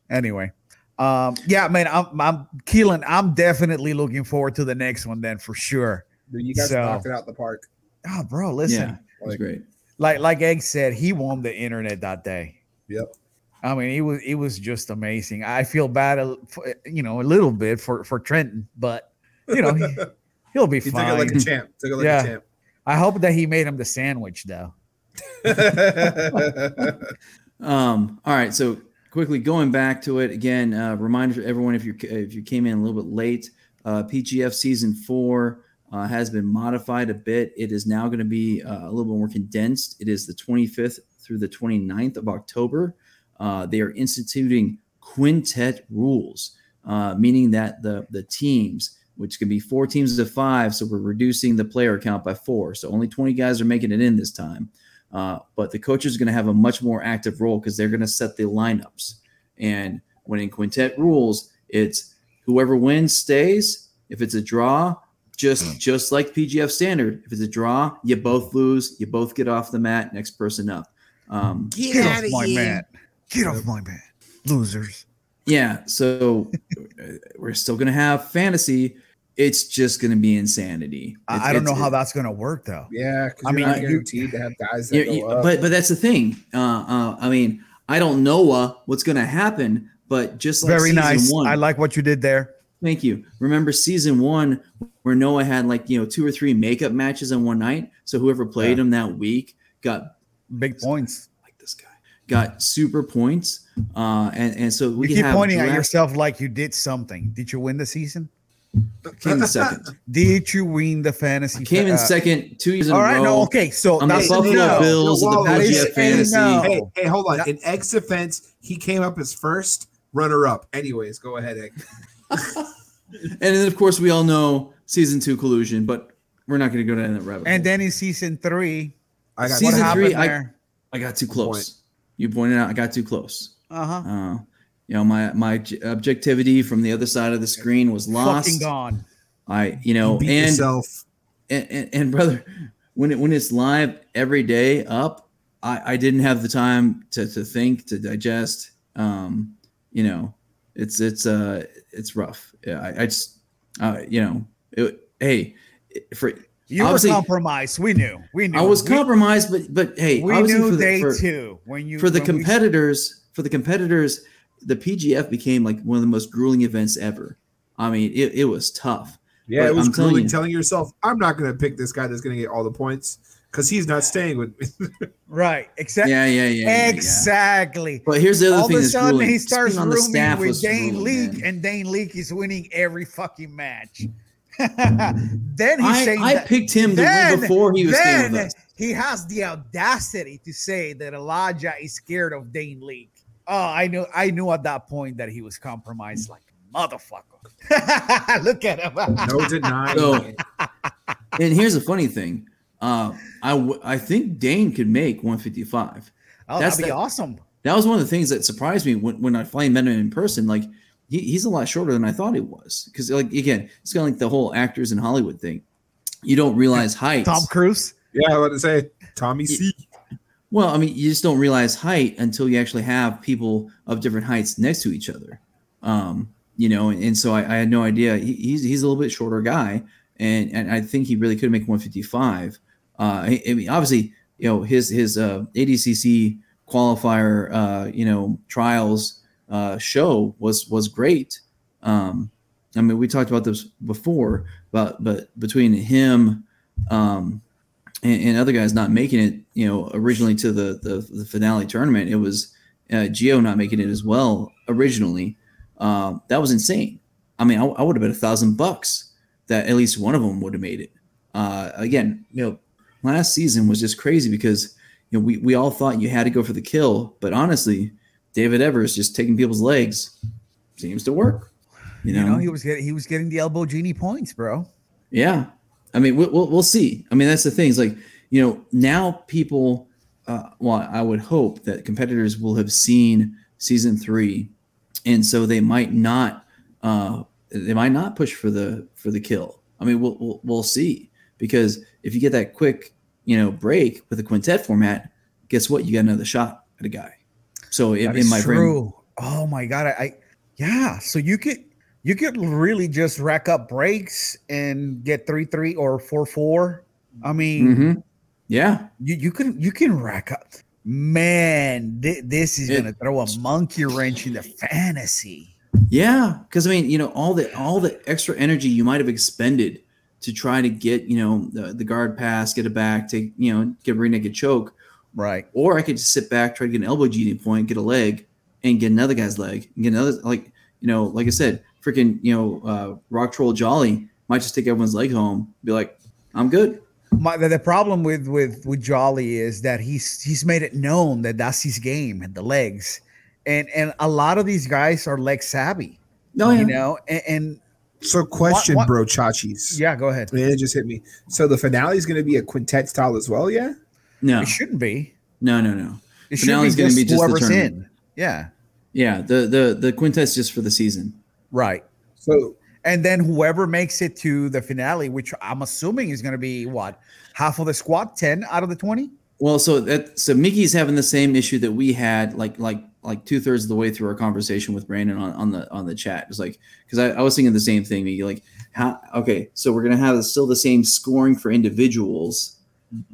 anyway, um, yeah, man, I'm, I'm Keelan. I'm definitely looking forward to the next one then for sure. Dude, you guys So- knocked it out the park Oh, bro, listen, yeah, that's Like- great. like like Egg said, he won the internet that day. Yep. I mean, it was it was just amazing. I feel bad, you know, a little bit for for Trenton, but you know, he, he'll be he took fine. it like a champ took it like Yeah. I hope that he made him the sandwich though. Um, all right, so quickly going back to it again. Uh, reminder to everyone if you if you came in a little bit late, uh, PGF season four uh, has been modified a bit. It is now going to be uh, a little bit more condensed. It is the 25th through the 29th of October. Uh, they are instituting quintet rules, uh, meaning that the the teams, which can be four teams of five, so we're reducing the player count by four. So only 20 guys are making it in this time. Uh, but the coaches are going to have a much more active role because they're going to set the lineups. And when in quintet rules, it's whoever wins stays. If it's a draw, just just like PGF standard, if it's a draw, you both lose, you both get off the mat. Next person up. Um, Get, off my mat. Get off my mat. Losers. yeah, so we're still going to have fantasy. It's just going to be insanity. I, It's- I don't know it's- how that's gonna work though. Yeah, I I mean, mean, not you- guaranteed to have guys that Yeah, go yeah, up. but but that's the thing. Uh, uh, I mean, I don't know uh, what's going to happen, but just like Very season nice. one, I like what you did there. Thank you. Remember season one where Noah had like you know two or three makeup matches in one night. So whoever played Yeah. him that week got Big points. like this guy got super points. Uh, and and so we You keep have pointing at yourself like you did something. Did you win the season? Came in second. Did you win the fantasy? Came in uh, second two years in All a right, row. no, okay. So I'm the that's Buffalo no. Bills of the That is PGF a fantasy. no. hey, hey, hold on. That- In X defense, he came up as first runner up. Anyways, go ahead, Egg. And then of course we all know season two collusion, but we're not going to go down that rabbit. And hole. then in season three, I got Season what three, happened I- I got too close. You pointed out I got too close. Uh huh. Uh, you know, my my objectivity from the other side of the screen was lost. Fucking gone. I, you know, beat and, yourself. and and and brother, when it when it's live every day up, I I didn't have the time to to think to digest. Um, you know, it's it's uh it's rough. Yeah, I, I just uh you know, it, hey, for You were Obviously- compromised. We knew. We knew. I was We- compromised, but but hey, We obviously knew for the- day for- two when you for the when we- competitors for the competitors the pgf became like one of the most grueling events ever i mean it, it was tough Yeah, but it was I'm telling you- telling yourself, I'm not going to pick this guy that's going to get all the points because he's not staying with me. right? Exactly. yeah yeah yeah, yeah, yeah. exactly. but here's the other All thing of a sudden, grueling. he starts being on the rooming staff with Dane grueling, Leak, man. and Dane Leak is winning every fucking match. Mm-hmm. then he's I, saying I that, picked him to then- win before he was staying with then us. he has the audacity to say that Elijah is scared of Dane Leak. Oh, I knew I knew at that point that he was compromised like motherfucker. Look at him. no denying So- and here's the funny thing uh i w- i think dane could make 155 oh, That's that'd be the- awesome. that was one of the things that surprised me when, when I finally met him in person. Like he, he's a lot shorter than I thought he was. Because like again, it's kind of like the whole actors in Hollywood thing. You don't realize height. Tom Cruise. Yeah, I was about to say Tommy C. Well, I mean, you just don't realize height until you actually have people of different heights next to each other. Um, you know, and, and so I, I had no idea. He, he's he's a little bit shorter guy, and and I think he really could make 155. Uh, I, I mean, obviously, you know, his his uh, ADCC qualifier, uh, you know, trials uh, show was was great. Um, I mean, we talked about this before, but but between him, um, and, and other guys not making it, you know, originally to the the, the finale tournament, it was uh, Geo not making it as well originally. Um, that was insane. I mean, I, I would have bet a thousand bucks that at least one of them would have made it. Uh, again, you know, last season was just crazy because you know we we all thought you had to go for the kill, but honestly, David Evers just taking people's legs seems to work. You know, You know, he was getting he was getting the elbow genie points, bro. yeah, I mean, we'll, we'll, we'll see. I mean, that's the thing. It's like you know, now people. Uh, well, I would hope that competitors will have seen season three, and so they might not. Uh, they might not push for the for the kill. I mean, we'll we'll, we'll see because if you get that quick, you know, break with a quintet format, guess what? You got another shot at a guy. So in, in my brain. Oh my god, I, I yeah. So you could you could really just rack up breaks and get three three or four four. I mean, Mhm. yeah, you you can you can rack up. Man, thi- this is It- gonna throw a monkey wrench in the fantasy. Yeah, because I mean, you know, all the all the extra energy you might have expended to try to get, you know, the, the guard pass, get it back, take, you know, get a rear naked choke, Right. or I could just sit back, try to get an elbow GD point, get a leg, and get another guy's leg, and get another like, you know, like I said, freaking, you know, uh, Rock Troll Jolly might just take everyone's leg home, be like, I'm good. My, the, the problem with with with Jolly is that he's he's made it known that that's his game and the legs, and and a lot of these guys are leg savvy, No, you know, and, and So, question, what- bro, Chachis. yeah, go ahead. Man, it just hit me. So the finale is going to be a quintet style as well, yeah? no, It shouldn't be. no, no, no. It should Finale's be gonna be just the whoever's tournament. in. Yeah, Yeah, the the the quintet's just for the season. Right. So And then whoever makes it to the finale, which I'm assuming is going to be what half of the squad, ten out of the twenty. Well, so that so Mickey's having the same issue that we had, like like like two thirds of the way through our conversation with Brandon on, on the on the chat. It's like because I, I was thinking the same thing. Mickey, like how okay, so we're gonna have still the same scoring for individuals.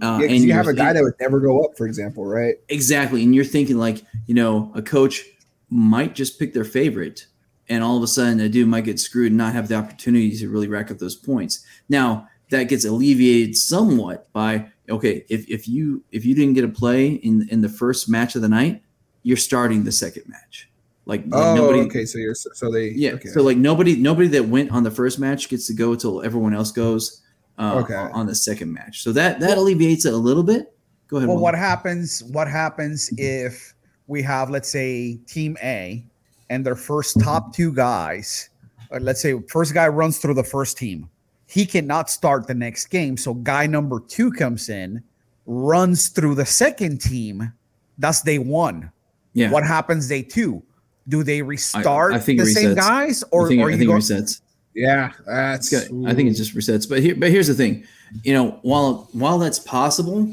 Uh, yeah, 'cause you you're have a guy think- that would never go up, for example, right? exactly, and you're thinking like you know a coach might just pick their favorite, and all of a sudden a dude might get screwed and not have the opportunity to really rack up those points. Now that gets alleviated somewhat by okay, if, if you if you didn't get a play in in the first match of the night, you're starting the second match. Like, like Oh, nobody, okay. So you're so they yeah. Okay. So like nobody nobody that went on the first match gets to go till everyone else goes uh, Okay. on the second match. So that that alleviates it a little bit. Go ahead. Well, Will. what happens? What happens if we have, let's say, Team A, and their first top two guys, or let's say first guy runs through the first team, he cannot start the next game. So guy number two comes in, runs through the second team. That's day one. yeah. What happens day two? Do they restart I think the it same resets. guys, I or think, or I you think go? resets. yeah, that's. It's I think it just resets. But here, but here's the thing, you know, while while that's possible,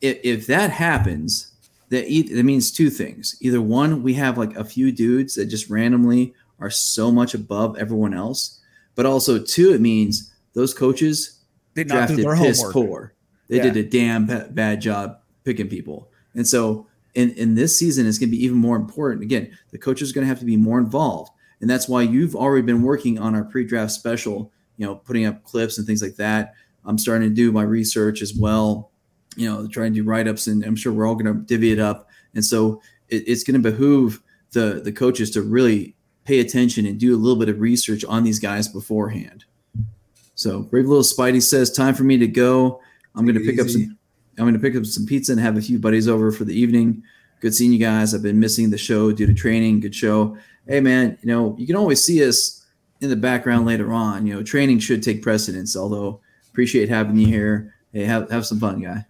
if, if that happens, that that means two things. Either one, we have like a few dudes that just randomly are so much above everyone else, but also two, it means those coaches did not do drafted their piss homework. poor. They Yeah. did a damn ba- bad job picking people, and so in in this season, it's going to be even more important. Again, the coaches are going to have to be more involved, and that's why you've already been working on our pre-draft special. You know, putting up clips and things like that. I'm starting to do my research as well. You know, try and do write-ups, and I'm sure we're all going to divvy it up. And so it, it's going to behoove the the coaches to really pay attention and do a little bit of research on these guys beforehand. So brave little Spidey says, "Time for me to go. I'm going to pick up some. I'm going to pick up some pizza and have a few buddies over for the evening. Good seeing you guys. I've been missing the show due to training. Good show. Hey man, you know you can always see us in the background later on. You know training should take precedence. Although appreciate having you here. Hey, have have some fun, guy.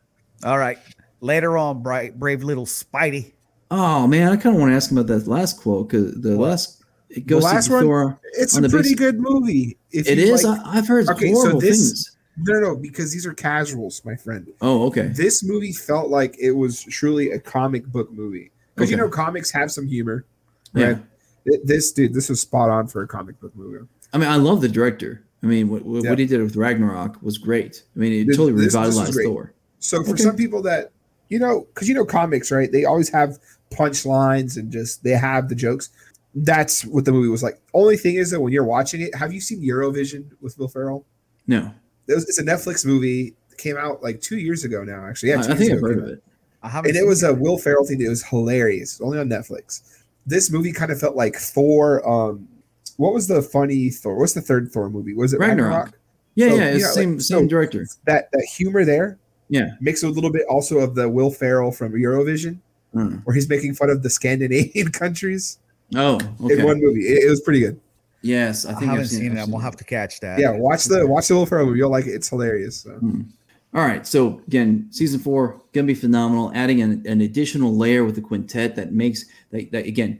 All right. Later on, bright, brave little Spidey. Oh man, I kind of want to ask him about that last quote because the What? last it goes last to one? Thor. It's on a the pretty s- good movie. If It you is. like- I, I've heard Okay, so horrible this- things. no, no, because these are casuals, my friend. Oh, okay. This movie felt like it was truly a comic book movie because you know comics have some humor. Yeah. Right. Th- This dude, this was spot on for a comic book movie. I mean, I love the director. I mean, what, what, Yeah. what he did with Ragnarok was great. I mean, it This- totally this- this was revitalized great. Thor. So for Okay. some people that you know, because you know comics, right? They always have punchlines and just they have the jokes. That's what the movie was like. Only thing is that when you're watching it, have you seen Eurovision with Will Ferrell? No, It was, it's a Netflix movie. It came out like two years ago now. Actually, yeah, I, I think I've ago heard came of out. it. I haven't and it seen was a Will Ferrell thing. It was hilarious. Only on Netflix. This movie kind of felt like Thor. Um, what was the funny Thor? What's the third Thor movie? Was it Ragnarok. Ragnarok? Yeah, So, yeah, it's yeah, same like, same so- director. That that humor there, Yeah. mixed with a little bit also of the Will Ferrell from Eurovision, Mm. where he's making fun of the Scandinavian countries Oh, in one movie. It, it was pretty good. yes, I I, haven't I've seen, it. I've I'm gonna have to catch that. Yeah, watch the watch the Will Ferrell movie. You'll like it. It's hilarious. So. All right, so again, season four gonna be phenomenal. Adding an, an additional layer with the quintet that makes that, that again.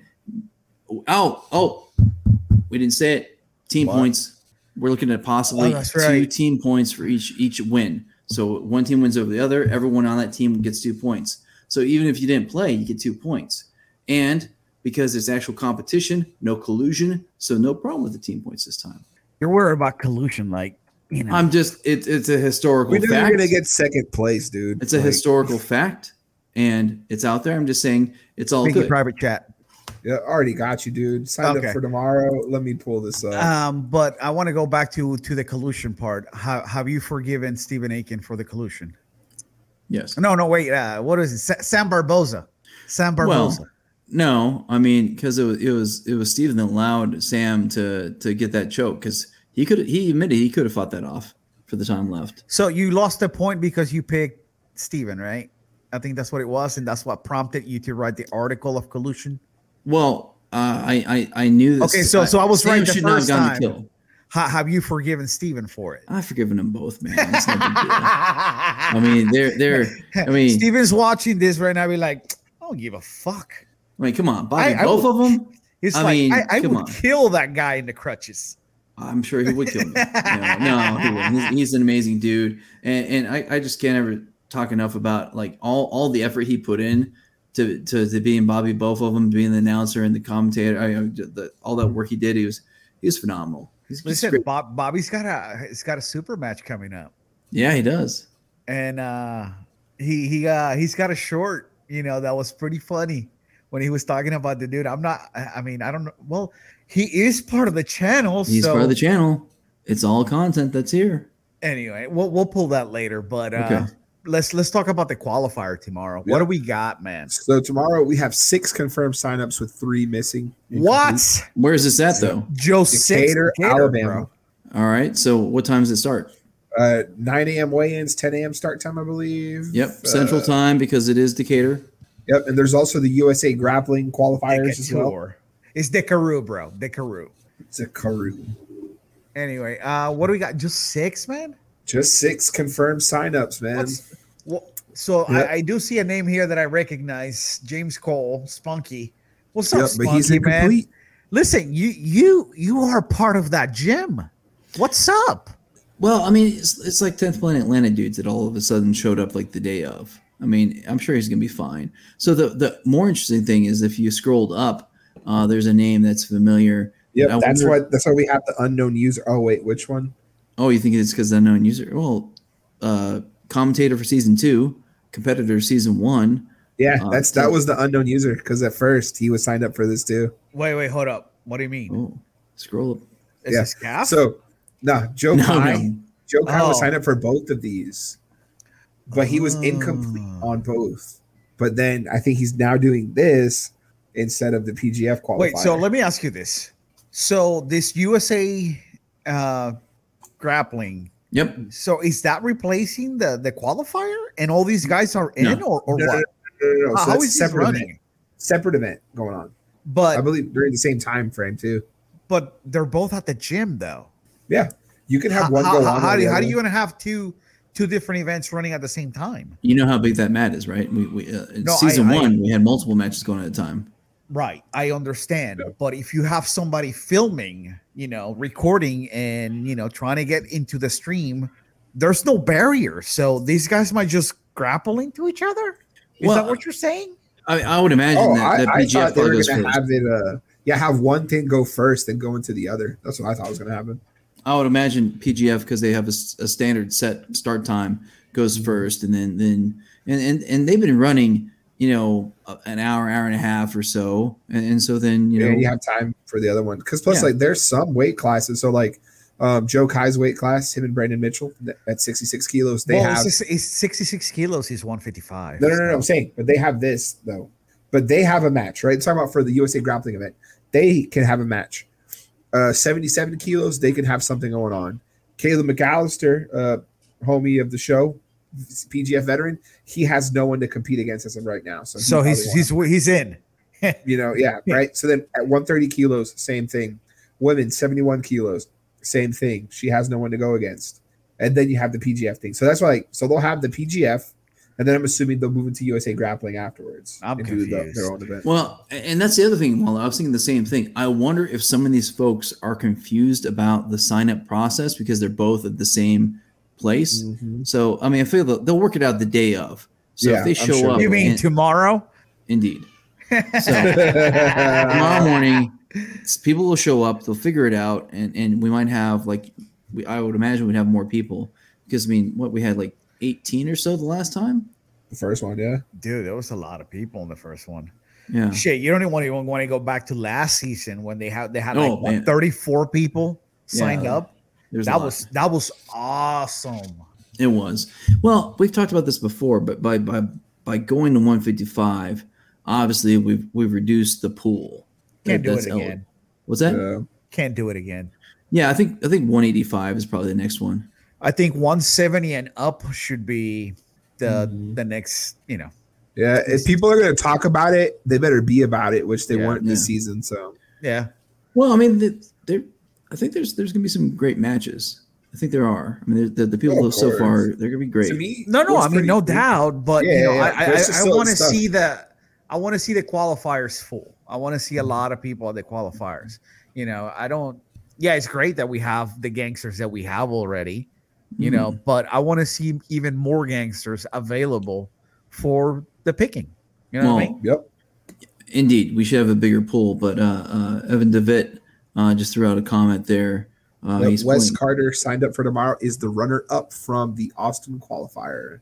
Oh, oh, we didn't say it. Team What? points. We're looking at possibly Oh, that's two team points for each each win. So one team wins over the other. Everyone on that team gets two points. So even if you didn't play, you get two points. And because it's actual competition, no collusion, so no problem with the team points this time. You're worried about collusion, like you know. I'm just it's it's a historical We knew we were fact. gonna get second place, dude. It's a Like, historical fact, and it's out there. I'm just saying it's all Thank you, good. private chat. Yeah, already got you, dude. Signed Okay. up for tomorrow. Let me pull this up. Um, but I want to go back to to the collusion part. How, have you forgiven Stephen Aiken for the collusion? Yes. No, no, wait. Uh, what is it? Sa- Sam Barboza. Sam Barboza. Well, no, I mean because it was it was it was Steven that allowed Sam to to get that choke because he he could. He admitted he could have fought that off for the time left. So you lost the point because you picked Stephen, right? I think that's what it was, and that's what prompted you to write the article of collusion. Well, uh, I, I I knew. This, Okay, so- so I was Sam right the should not have first gotten time. the kill. Ha, have you forgiven Steven for it? I've forgiven them both, man. It's no big deal. I mean, they're they're. I mean, Steven's watching this right now. Be like, I don't give a fuck. I mean, come on, Bobby. I- I both will- of them. He's I like, mean, I, I would on. kill that guy in the crutches. I'm sure he would kill me. no, no, he wouldn't. He's, he's an amazing dude, and and I, I just can't ever talk enough about like all all the effort he put in to to, to being Bobby, both of them, being the announcer and the commentator. I, the, all that work he did, he was he was phenomenal. He's, he's Listen. Bob, Bobby's got a he's got a super match coming up, Yeah, he does. and uh he he uh he's got a short, you know, that was pretty funny when he was talking about the dude. I'm not. I I mean, I don't know. Well, he is part of the channel. He's so part of the channel. It's all content that's here. anyway, we'll we'll pull that later. But uh Okay. Let's let's talk about the qualifier tomorrow. What do we got, man? So tomorrow we have six confirmed signups with three missing. What? Where is this at though? Joe six Decatur, Alabama. All right. So what time does it start? Uh, 9 a.m. weigh-ins, 10 a.m. start time, I believe. Yep, Central Uh, Time because it is Decatur. Yep, and there's also the USA grappling qualifiers as well. It's Decaru, bro. Decaru. It's a Karu. Anyway, uh, what do we got? Just six, man. Just six confirmed signups, man. Well, so Yep. I, I do see a name here that I recognize, James Cole, Spunky. What's up, Yep, Spunky, but he's man? Listen, you you you are part of that gym. What's up? Well, I mean, it's, it's like 10th Planet Atlanta dudes that all of a sudden showed up like the day of. I mean, I'm sure he's going to be fine. So the, the more interesting thing is if you scrolled up, uh, there's a name that's familiar. Yep, I that's wonder- what. That's why we have the unknown user. Oh wait, which one? Oh, you think it's because the unknown user? Well, uh, commentator for season two, competitor season one. Yeah, Uh, that's so- that was the unknown user because at first he was signed up for this too. Wait, wait, hold up. What do you mean? Oh, scroll up. Is yeah. this So, no, Joe No, Kai, no. Joe Kai was Oh. signed up for both of these, but he was incomplete Oh. on both. But then I think he's now doing this instead of the PGF qualifier. Wait, so let me ask you this. So this USA uh grappling, Yep. so is that replacing the the qualifier and all these guys are in No. or, or No, no, what? no, no, no. How- So how that's this separate running? event. Separate event going on. But I believe during the same time frame too. but they're both at the gym though. Yeah, you can have How, one how, go how, on. how while do the how do you gonna have two two different events running at the same time? You know how big that mat is, right? We, we uh, in No, I- season I- one, we had multiple matches going at a time. Right, I understand. Yeah. But if you have somebody filming, you know, recording and you know trying to get into the stream, there's no barrier. So these guys might just grapple into each other. Is Well, that what you're saying? I, I would imagine Oh, that, that I, I PGF thought they probably were gonna first. have it. Uh, yeah, have one thing go first, then go into the other. That's what I thought was gonna happen. I would imagine PGF because they have a standard set start time goes Mm-hmm. first, and then then and and, and they've been running, you know, an hour, hour and a half or so, and, and so then you You know, know, you have time for the other one because plus, Yeah. like, there's some weight classes. So, like, um, Joe Kai's weight class, him and Brandon Mitchell at 66 kilos, they well, have. it's, it's 66 kilos. He's 155. No, no, no, no. I'm saying, but they have this though. But they have a match, right? talking about for the USA grappling event, they can have a match. Uh, 77 kilos, they can have something going on. Caleb McAllister, uh, homie of the show, PGF veteran, he has no one to compete against as of right now. So, he So he's probably he's he's in. you know, yeah, Yeah. right. So then at 130 kilos, same thing. Women 71 kilos, same thing. She has no one to go against. And then you have the PGF thing. So that's why, like, so they'll have the PGF, and then I'm assuming they'll move into USA grappling afterwards. I'm and do the- confused. their own event. Well, and that's the other thing. While I was thinking the same thing, I wonder if some of these folks are confused about the sign up process because they're both at the same place. Mhm. So, I mean, I feel they'll, they'll work it out the day of. So Yeah, if they show sure up, You mean and- tomorrow? indeed. So tomorrow morning, people will show up. They'll figure it out, and and we might have like, we, I would imagine we'd have more people because I mean, what we had like eighteen or so the last time. the first one, yeah. Dude, there was a lot of people in the first one. Yeah. Shit, you don't even want to want to go back to last season when they had they had Oh, like what, man. 34 people signed Yeah. up. There's That was that was awesome. It was. Well, we've talked about this before, but by by by going to 155, obviously we've we've reduced the pool. Can't That- do that's it el- again. What's that? Uh, Can't do it again. Yeah, I think I think 185 is probably the next one. I think 170 and up should be the Mhm. the next. You know, Yeah, if people are going to talk about it, they better be about it, which they Yeah. weren't this season. So yeah. Well, I mean, the, there. I think there's there's gonna be some great matches. I think there are. I mean, the, the people Oh, so far they're gonna be great. to me, No, no, I mean pretty- no doubt, but Yeah, you know, yeah, I, I, I want to see the, I want to see the qualifiers full. I want to see a lot of people at the qualifiers. You know, I don't. Yeah, it's great that we have the gangsters that we have already. You know, Mm-hmm. but I want to see even more gangsters available for the picking. You know what I mean? Yep. Indeed, we should have a bigger pool. But uh, uh, Evan Devitt uh, just threw out a comment there. Uh, Yep, Wes pulling- Carter signed up for tomorrow. Is the runner up from the Austin qualifier?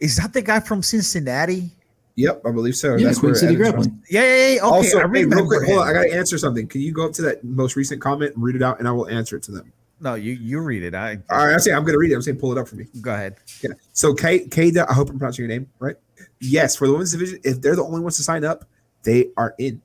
Is that the guy from Cincinnati? Yep, I believe so. yeah, That's Queen where City from. Grappling. Yeah, yeah, yeah. Okay, also, I hey, remember. real quick, hold on. I got to answer something. Can you go up to that most recent comment and read it out, and I will answer it to them. No, you you read it. I All right, I say I'm going to read it. I'm saying pull it up for me. go ahead. Yeah. So K K. I hope I'm pronouncing your name right. Yes, for the women's division, if they're the only ones to sign up, they are in.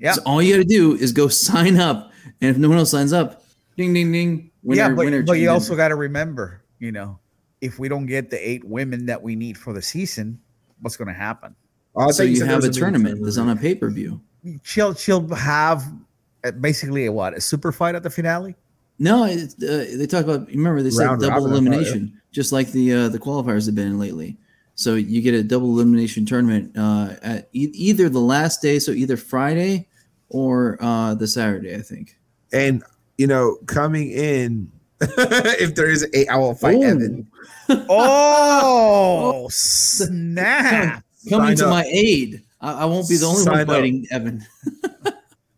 Yeah. So all you got to do is go sign up, and if no one else signs up, ding ding ding. Winner, yeah, but, winner, but you also got to remember, you know, if we don't get the eight women that we need for the season, what's going to happen? Oh, so thought you have a tournament that's on a pay per view. She'll she'll have uh, basically a what a super fight at the finale. No, it's, uh, they talk about. Remember, they said double robin, I thought, elimination, just like the uh, the qualifiers have been in lately. So you get a double elimination tournament uh, at e- either the last day, so either Friday or uh, the Saturday, I think. And you know, coming in, if there is a, I will fight Ooh. Evan. Oh snap! Coming Sign to up. my aid. I, I won't be the only Sign one up. fighting Evan.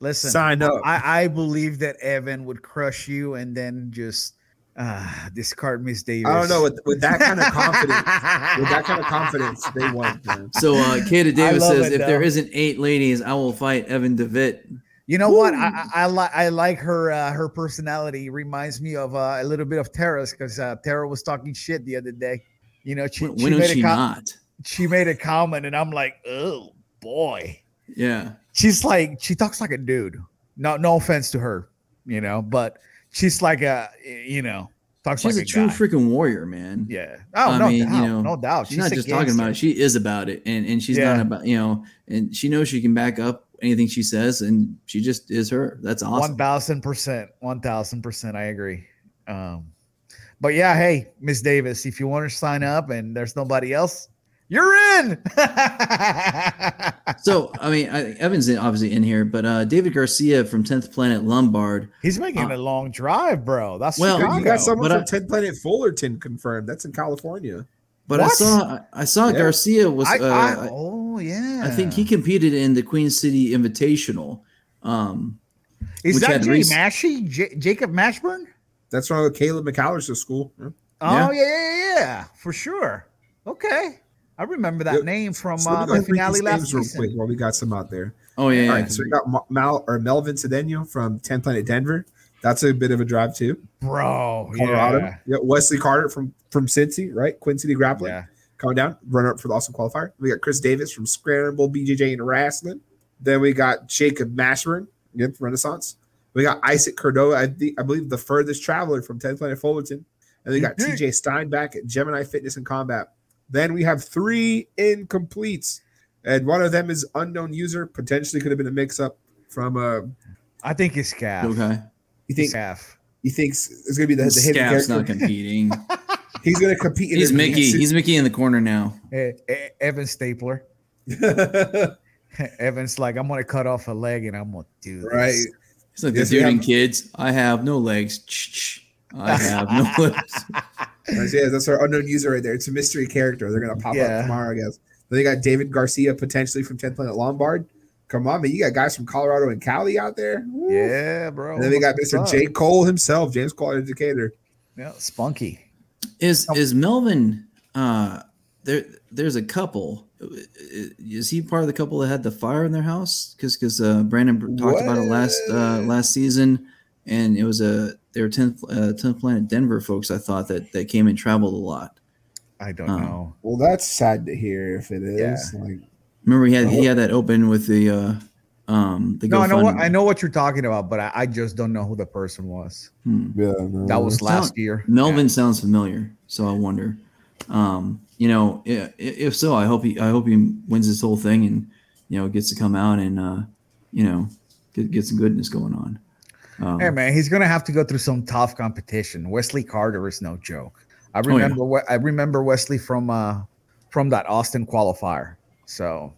Listen, Sign up. I, I believe that Evan would crush you and then just uh, discard Miss Davis. I don't know with, with that kind of confidence. with that kind of confidence, they won. Man. So uh, Kata Davis says, it, if there though. isn't eight ladies, I will fight Evan Devitt. You know what? I I, I like I like her uh, her personality. Reminds me of uh, a little bit of Tara's because uh, Tara was talking shit the other day. You know, she, When, she when made was a she com- not? she made a comment, and I'm like, oh boy. Yeah. She's like she talks like a dude. No no offense to her, you know, but she's like a you know talks She's like a true guy. freaking warrior, man. Yeah. Oh I no mean, you doubt, know, no doubt. She's, not a just talking about it; she is about it, and and she's Yeah. not about you know, and she knows she can back up anything she says, and she just is her. That's awesome. One thousand percent, one thousand percent. I agree. Um, but yeah, hey, Miss Davis, if you want to sign up and there's nobody else, you're in. So I mean, I, Evan's in, obviously in here, but uh, David Garcia from Tenth Planet Lombard. He's making Uh, a long drive, bro. That's well, Chicago. You got someone But from I- 10th Planet Fullerton confirmed. That's in California. But I saw I saw Yeah. Garcia was. I, uh, I- I, oh yeah. I think he competed in the Queen City Invitational. Um, is which that Jay Reese- Mashy, J- Jacob Mashburn. That's from Caleb McAllister's school. Yeah. Oh yeah. yeah, yeah, yeah, for sure. Okay, I remember that Yep. name from So uh, the ahead and read finale these last names real quick while we got some out there. oh yeah, All yeah. right, so we got Mal or Melvin Cedeno from Ten Planet Denver. That's a bit of a drive too. Bro, Colorado. yeah. Yeah. Wesley Carter from from Cincy, right? Quinn City Grappling. Yeah. coming down, runner up for the Austin qualifier. We got Chris Davis from Scramble, BJJ, and Wrestling. Then we got Jacob Mashburn, again from Renaissance. We got Isaac Cordova, I, think, I believe the furthest traveler from 10th Planet Fullerton. And we got. TJ Steinbach at Gemini Fitness and Combat. Then we have three incompletes. And one of them is unknown user, potentially could have been a mix up from uh I think it's Calf. Okay, you think Calf. he thinks it's gonna be the, the hidden Scap's character. not competing. He's gonna compete in He's Mickey. pantsuit. He's Mickey in the corner now. Evan Stapler. Evan's like, I'm gonna cut off a leg and I'm gonna do this. right. He's like Yes, the we dude in have- kids. I have no legs. I have no legs. That's, yeah, that's our unknown user right there. It's a mystery character. They're gonna pop Yeah. up tomorrow, I guess. Then they got David Garcia potentially from 10th Planet Lombard. Come on, man. You got guys from Colorado and Cali out there. Woo. Yeah, bro. And then they got Mr. up? J. Cole himself, James Cole Educator. Yeah, spunky. Is is Melvin? Uh, there there's a couple. Is he part of the couple that had the fire in their house? Because because uh, Brandon talked about it last uh, last season, and it was a they were tenth uh, tenth planet Denver folks. I thought that that came and traveled a lot. I don't Oh. know. Well, that's sad to hear if it is. Like, Remember he had he had that open with the uh, Um, the No, I know what I know what you're talking about, but I, I just don't know who the person was. Hmm. Yeah, no. That was Sound- last year. Melvin sounds familiar, so I wonder. Um, you know, i- i- if so, I hope he I hope he wins this whole thing and you know gets to come out and uh, you know get get some goodness going on. Um, Hey man, he's gonna have to go through some tough competition. Wesley Carter is no joke. I Oh, yeah. remember I remember Wesley from uh from that Austin qualifier. So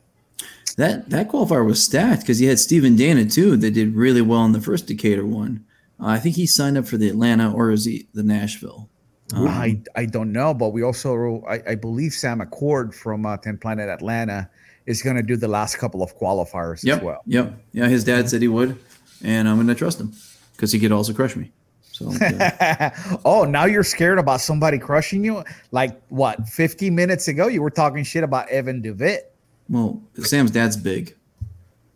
That that qualifier was stacked because he had Steven Dana too that did really well in the first Decatur one. Uh, I think he signed up for the Atlanta or is he the Nashville? Um, I I don't know, but we also I, I believe Sam Accord from uh, Ten Planet Atlanta is gonna do the last couple of qualifiers yep, as well. yep, yeah. His dad said he would, and I'm gonna trust him because he could also crush me. So uh, oh, now you're scared about somebody crushing you? Like what? 50 minutes ago, you were talking shit about Evan Devitt. well, Sam's dad's big.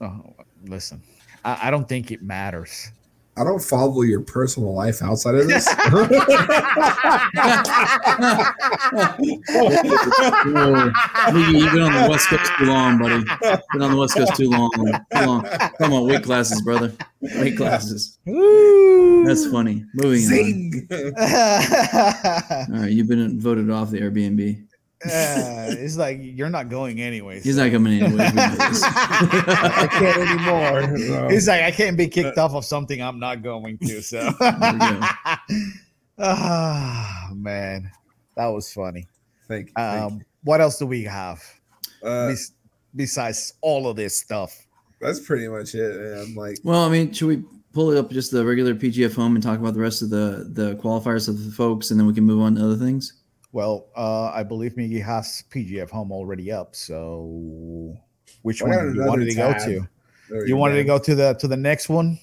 Oh, listen, I, I don't think it matters. I don't follow your personal life outside of this. You've been on the West Coast too long, buddy. Been on the West Coast too long. Too long. Come on, weight classes, brother. Weight classes. That's funny. Moving on. All right, you've been voted off the Airbnb. Uh, it's like you're not going anyways. He's not coming anyway. We know this. I can't anymore. No. He's like, I can't be kicked off of something I'm not going to. So, There we go. ah, man, that was funny. Thank you. thank Um, what else do we have. Uh, bes- besides all of this stuff? that's pretty much it. Man. Like, Well, I mean, should we pull it up just the regular PGF home and talk about the rest of the the qualifiers of the folks, and then we can move on to other things? Well, uh, I believe Miggy has PGF home already up. So, which one do you wanted to go to? there You wanted to go. to the to the next one.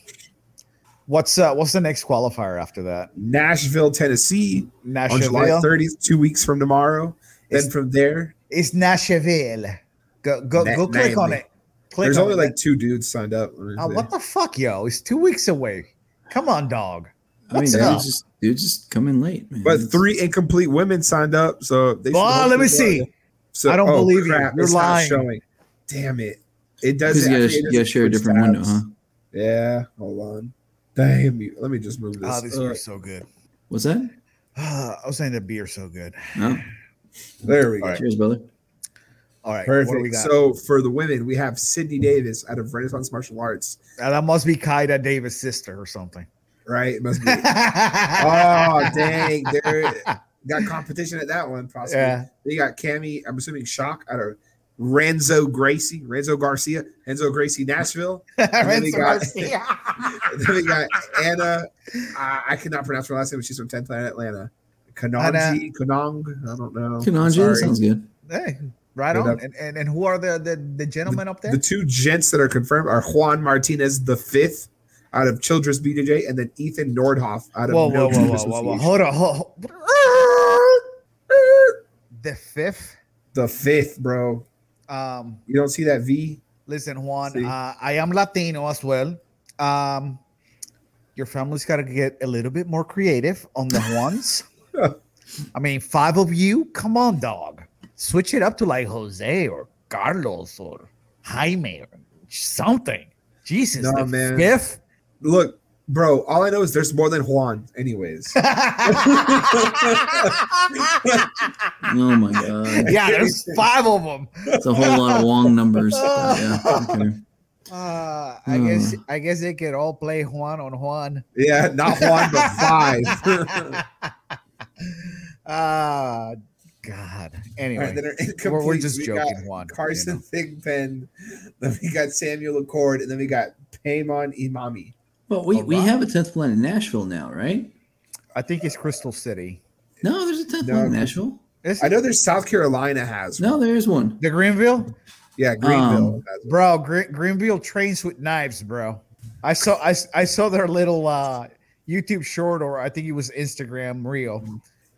What's uh what's the next qualifier after that? Nashville, Tennessee on July Nashville. 30th, two weeks from tomorrow. Then from there, It's Nashville. Go go Na- go click on it. Click there's on only it. like two dudes signed up. Oh, what the fuck, yo? It's two weeks away. Come on, dog. I mean, dude just dude just come in late, man. But three incomplete women signed up, so they. should Well, let me see. So, I don't oh, believe you. crap, You're lying. showing. Damn it! It doesn't. you actually, gotta, you gotta share a switch different window, huh? Yeah, hold on. Damn you! Let me just move this. Oh, this up. beer's so good. What's that? I was saying the beer's so good. No. There we go. All right. Cheers, brother. All right, what do we Perfect. got? So for the women, we have Sydney Davis out of Renaissance Martial Arts. Uh, that must be Kaida Davis' sister or something. Right? It must be. oh dang! There got competition at that one. Possibly. Yeah. They got Cami. I'm assuming Shock out of Renzo Gracie, Renzo Garcia, Renzo Gracie Nashville. then we Renzo got- Garcia. then we got Anna. I, I cannot pronounce her last name, but she's from 10th Planet Atlanta. Kanonji, Kanong. I don't know. Kananji, Sorry. that sounds good. Hey, right on. And, and and who are the the, the gentlemen up there? The two gents that are confirmed are Juan Martinez the fifth out of Childress BJJ, and then Ethan Nordhoff out of whoa, No whoa, whoa, whoa, whoa, whoa. Hold on. Hold, hold. The fifth. The fifth, bro. Um, You don't see that V? listen, Juan. Uh, I am Latino as well. Um, your family's got to get a little bit more creative on the ones. I mean, five of you. Come on, dog. Switch it up to like Jose or Carlos or Jaime or something. Jesus, No, the man. fifth. Look, bro. All I know is there's more than Juan, anyways. Oh my god, yeah, there's five of them. it's a whole lot of long numbers. yeah, okay. Uh, I guess I guess they could all play Juan on Juan. yeah, not Juan, but five. Ah, God. Anyway, right, incomplete. we're, we're just We joking, got Juan. you Carson know. Thigpen, then we got Samuel Accord, and then we got Paymon Imami. But we, we have a tenth planet in Nashville now, right? I think it's Crystal City. No, there's a tenth No, planet in Nashville. Is I know there's South Carolina has one. No, there is one. the Greenville, Yeah, Greenville. Um, bro. Gre- Greenville trains with knives, bro. I saw I, s- I saw their little uh YouTube short, or I think it was Instagram reel,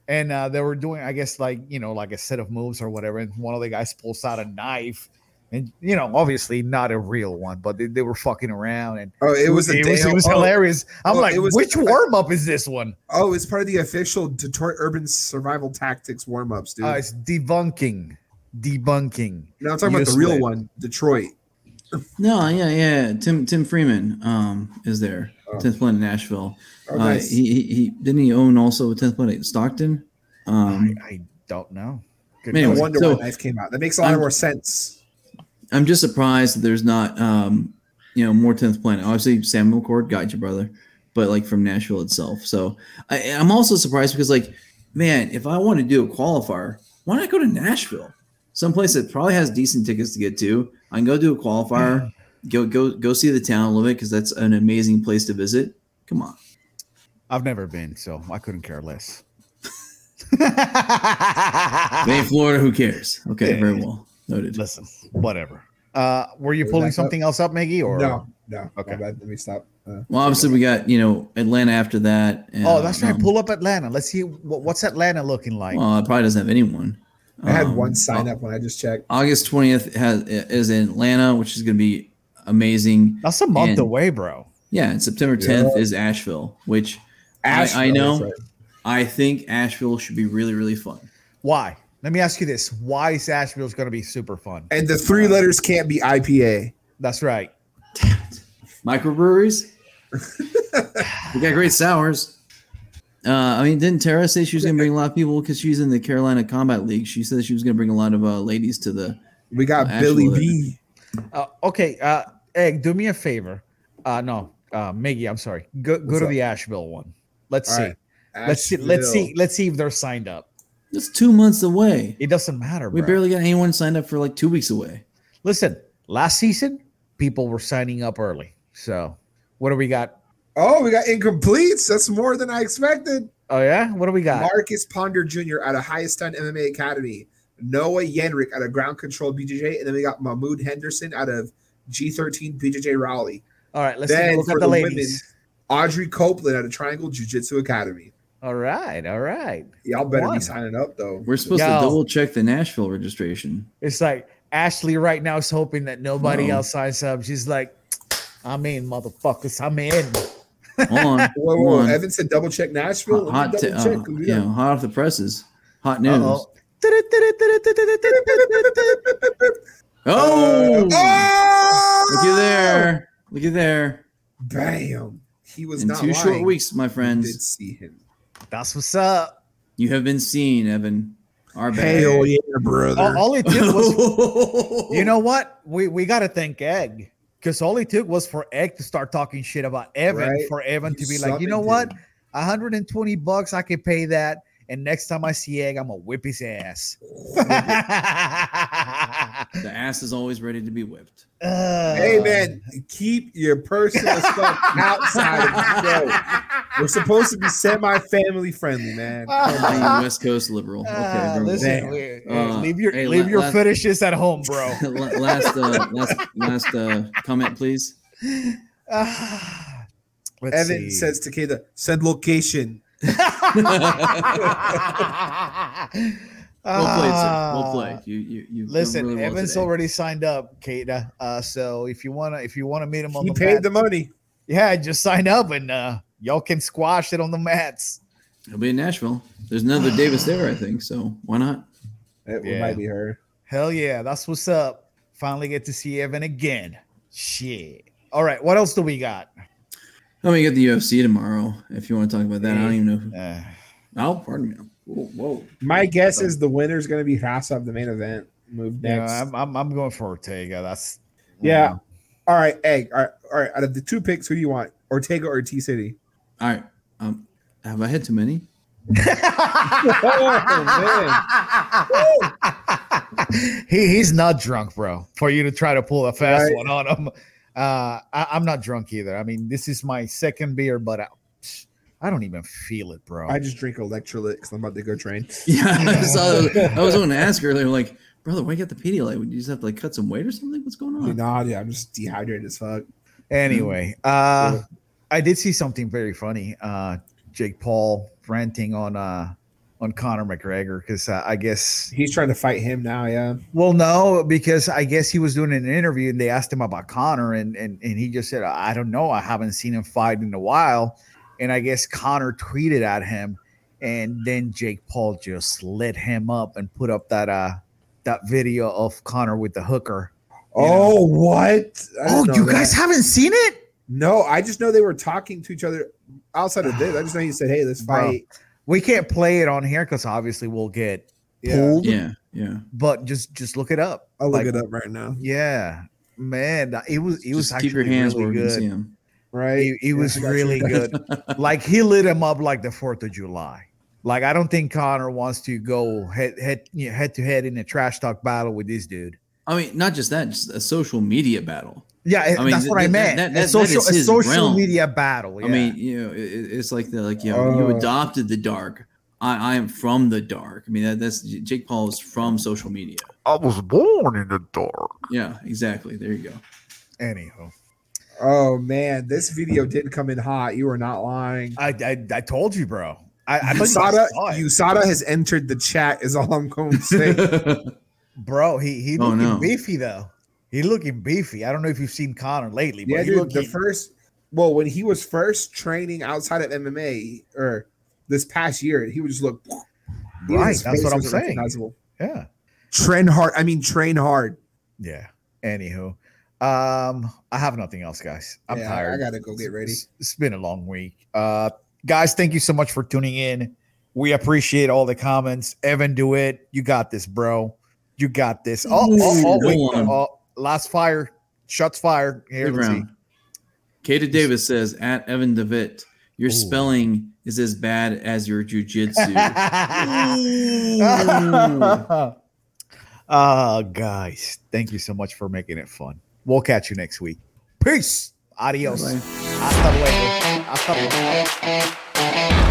and uh, they were doing, I guess, like you know, like a set of moves or whatever. And one of the guys pulls out a knife, and you know, obviously not a real one, but they, they were fucking around, and Oh, it was a it was, it was oh, hilarious. I'm oh, like, was- which warm up is this one? Oh, it's part of the official Detroit Urban Survival Tactics warm ups, dude. Uh, it's debunking, debunking. no, I'm talking about the useless. real one, Detroit. No, yeah, yeah. Tim Tim Freeman um is there. Oh. Tenth Planet Nashville. Oh, Uh, he, he he didn't he own also Tenth Planet Stockton. Um, I, I don't know. Good Anyway, no question. wonder so- why Knife came out. That makes a lot I'm- more sense. I'm just surprised that there's not um you know more Tenth Planet. Obviously, Samuel Cord got your brother, but like from Nashville itself. So I, I'm also surprised because like, man, if I want to do a qualifier, why not go to Nashville? Someplace that probably has decent tickets to get to. I can go do a qualifier, go go go see the town a little bit because that's an amazing place to visit. Come on. I've never been, so I couldn't care less. Hey, Florida, who cares? Okay, Yeah. very well noted. Listen, whatever. Uh, were you Where's pulling that go? something else up, Maggie? Or No, no. Okay. Okay. Let me stop. Uh, Well, obviously, we got you know Atlanta after that. and, Oh, that's right. um, Pull up Atlanta. Let's see what, what's Atlanta looking like. Well, it probably doesn't have anyone. I had Um, one sign up when I just checked. August twentieth has is in Atlanta, which is going to be amazing. That's a month and- away, bro. Yeah, and September tenth Yeah. is Asheville, which I- I know. right. I think Asheville should be really really fun. Why? Let me ask you this: Why is Asheville's going to be super fun? And the three letters can't be IPA. That's right. Microbreweries, we got great sours. Uh, I mean, didn't Tara say she was going to bring a lot of people because she's in the Carolina Combat League? She said she was going to bring a lot of uh, ladies to the. We got Oh, Billy Asheville. B. Uh, okay, uh, Egg, do me a favor. Uh, no, uh, Maggie, I'm sorry. Go go What's to up? the Asheville one. Let's All see. right. Let's see. Let's see. Let's see if they're signed up. It's two months away. It doesn't matter. We bro. barely got anyone signed up for like two weeks away. listen. Last season, people were signing up early. So, what do we got? Oh, we got incompletes. That's more than I expected. Oh yeah, what do we got? Marcus Ponder Jr. out of Highest Time MMA Academy. Noah Yenrick out of Ground Control BJJ. And then we got Mahmoud Henderson out of G13 BJJ Raleigh. All right, let's take a Then look for at the the ladies. Audrey Copeland out of Triangle Jiu Jitsu Academy. All right, all right. Y'all better One. be signing up though. We're supposed Yo. to double check the Nashville registration. It's like Ashley right now is hoping that nobody No. else signs up. She's like, I'm in, motherfuckers. I'm in. Hold on. Whoa, hold whoa, on. Evan said double check Nashville. hot, hot Let t- double uh, check. you know, hot off the presses. Hot news. Uh-oh. Oh, oh! look at there. Look at there. Bam. He was In not two lying. short weeks, my We did see him. That's what's up. you have been seen, Evan. Our bad. Hell yeah, brother. All, all it took was, you know what? We we got to thank Egg because all it took was for Egg to start talking shit about Evan Right. for Evan You to be like, you know summoned what? him. 120 bucks, I can pay that. And next time I see Egg, I'm gonna whip his ass. the ass is always ready to be whipped. Hey Uh, man, keep your personal stuff outside of the show. We're supposed to be semi-family friendly, man. Come Being a West Coast liberal. Okay, Ah, very well. listen, Damn. Uh, leave your hey, leave la- your last- fetishes at home, bro. Last, uh, last, last uh, comment, please. Evan see. says to Kayla, send location. Well played, sir. Well Ah, played. You, you, you. Listen, really well Evan's today. already signed up, Kata. Uh, so if you wanna if you wanna meet him on He the paid mat, the money. yeah, just sign up and uh, y'all can squash it on the mats. He'll be in Nashville. There's another Davis there, I think. So why not? It Yeah. might be her. Hell yeah, that's what's up. Finally get to see Evan again. Shit. All right, what else do we got? Oh, we get the UFC tomorrow. If you want to talk about that, I don't even know. Who, Uh, oh, pardon me. Whoa, whoa. My guess is the winner's going to be Hassa of the main event. Move yeah, next. I'm, I'm I'm going for Ortega. That's Yeah. All right, egg. All right, all right. Out of the two picks, who do you want? Ortega or T City? All right. Um, have I had too many? oh he he's not drunk, bro. For you to try to pull a fast Right. one on him. Uh, I, I'm not drunk either. I mean, this is my second beer, but I, I don't even feel it, bro. I just drink electrolyte because I'm about to go train. Yeah, I, saw, I was going to ask earlier, like, brother, why you got the Pedialyte? Would you just have to like cut some weight or something? What's going on? Nah, yeah, I'm just dehydrated as fuck. Anyway, uh, I did see something very funny. Uh, Jake Paul ranting on uh on Conor McGregor because uh, I guess He's trying to fight him now. Yeah. well no because I guess he was doing an interview and they asked him about Conor and and and he just said I don't know I haven't seen him fight in a while and I guess Conor tweeted at him and then Jake Paul just lit him up and put up that uh that video of Conor with the hooker Oh, what? Oh, know you guys haven't seen it? No, I just know they were talking to each other outside of this. I just know he said, "Hey, let's Bro. fight." We can't play it on here because obviously we'll get Yeah, pulled. Yeah, yeah. But just just look it up. I'll look it up right now. Yeah, man, it was it was Just keep actually your hands really where we can see good. them. Right? It, it Yeah, was I got you. really good. like he lit him up like the Fourth of July. Like I don't think Conor wants to go head head you know, head to head in a trash talk battle with this dude. I mean, not just that, just a social media battle. Yeah, I mean, that's th- what I meant. that- that- that social, is a his social realm. media battle. I mean, you know, it, it- it's like the like you know, you Uh. adopted the dark. I, I am from the dark. I mean, that, that's Jake Paul is from social media. I was born in the dark. Yeah, exactly. There you go. Anyhow, Oh man, this video did come in hot. You are not lying. I I, I told you, bro. I, I thought you USADA, guys saw it. USADA has entered the chat. Is all I'm going to say. bro. He he Oh, looking no. beefy though. He looking beefy. I don't know if you've seen Conor lately, but yeah, he dude. looking, The first, well, when he was first training outside of MMA or this past year, he would just look. Right, that's what I'm saying. yeah. Train hard. I mean, train hard. Yeah. Anywho, um, I have nothing else, guys. I'm Yeah, tired. I gotta go get ready. It's- it's been a long week. Uh, guys, thank you so much for tuning in. We appreciate all the comments. Evan, do it. You got this, bro. You got this. Oh, oh, oh, Go wait, oh, last fire. Shots fired. Here, Good let's see. round. Kata Davis says at Evan Devitt, your Ooh. spelling is as bad as your jujitsu. uh, guys, thank you so much for making it fun. We'll catch you next week. Peace. Adios. Bye-bye. Hasta luego. Hasta luego.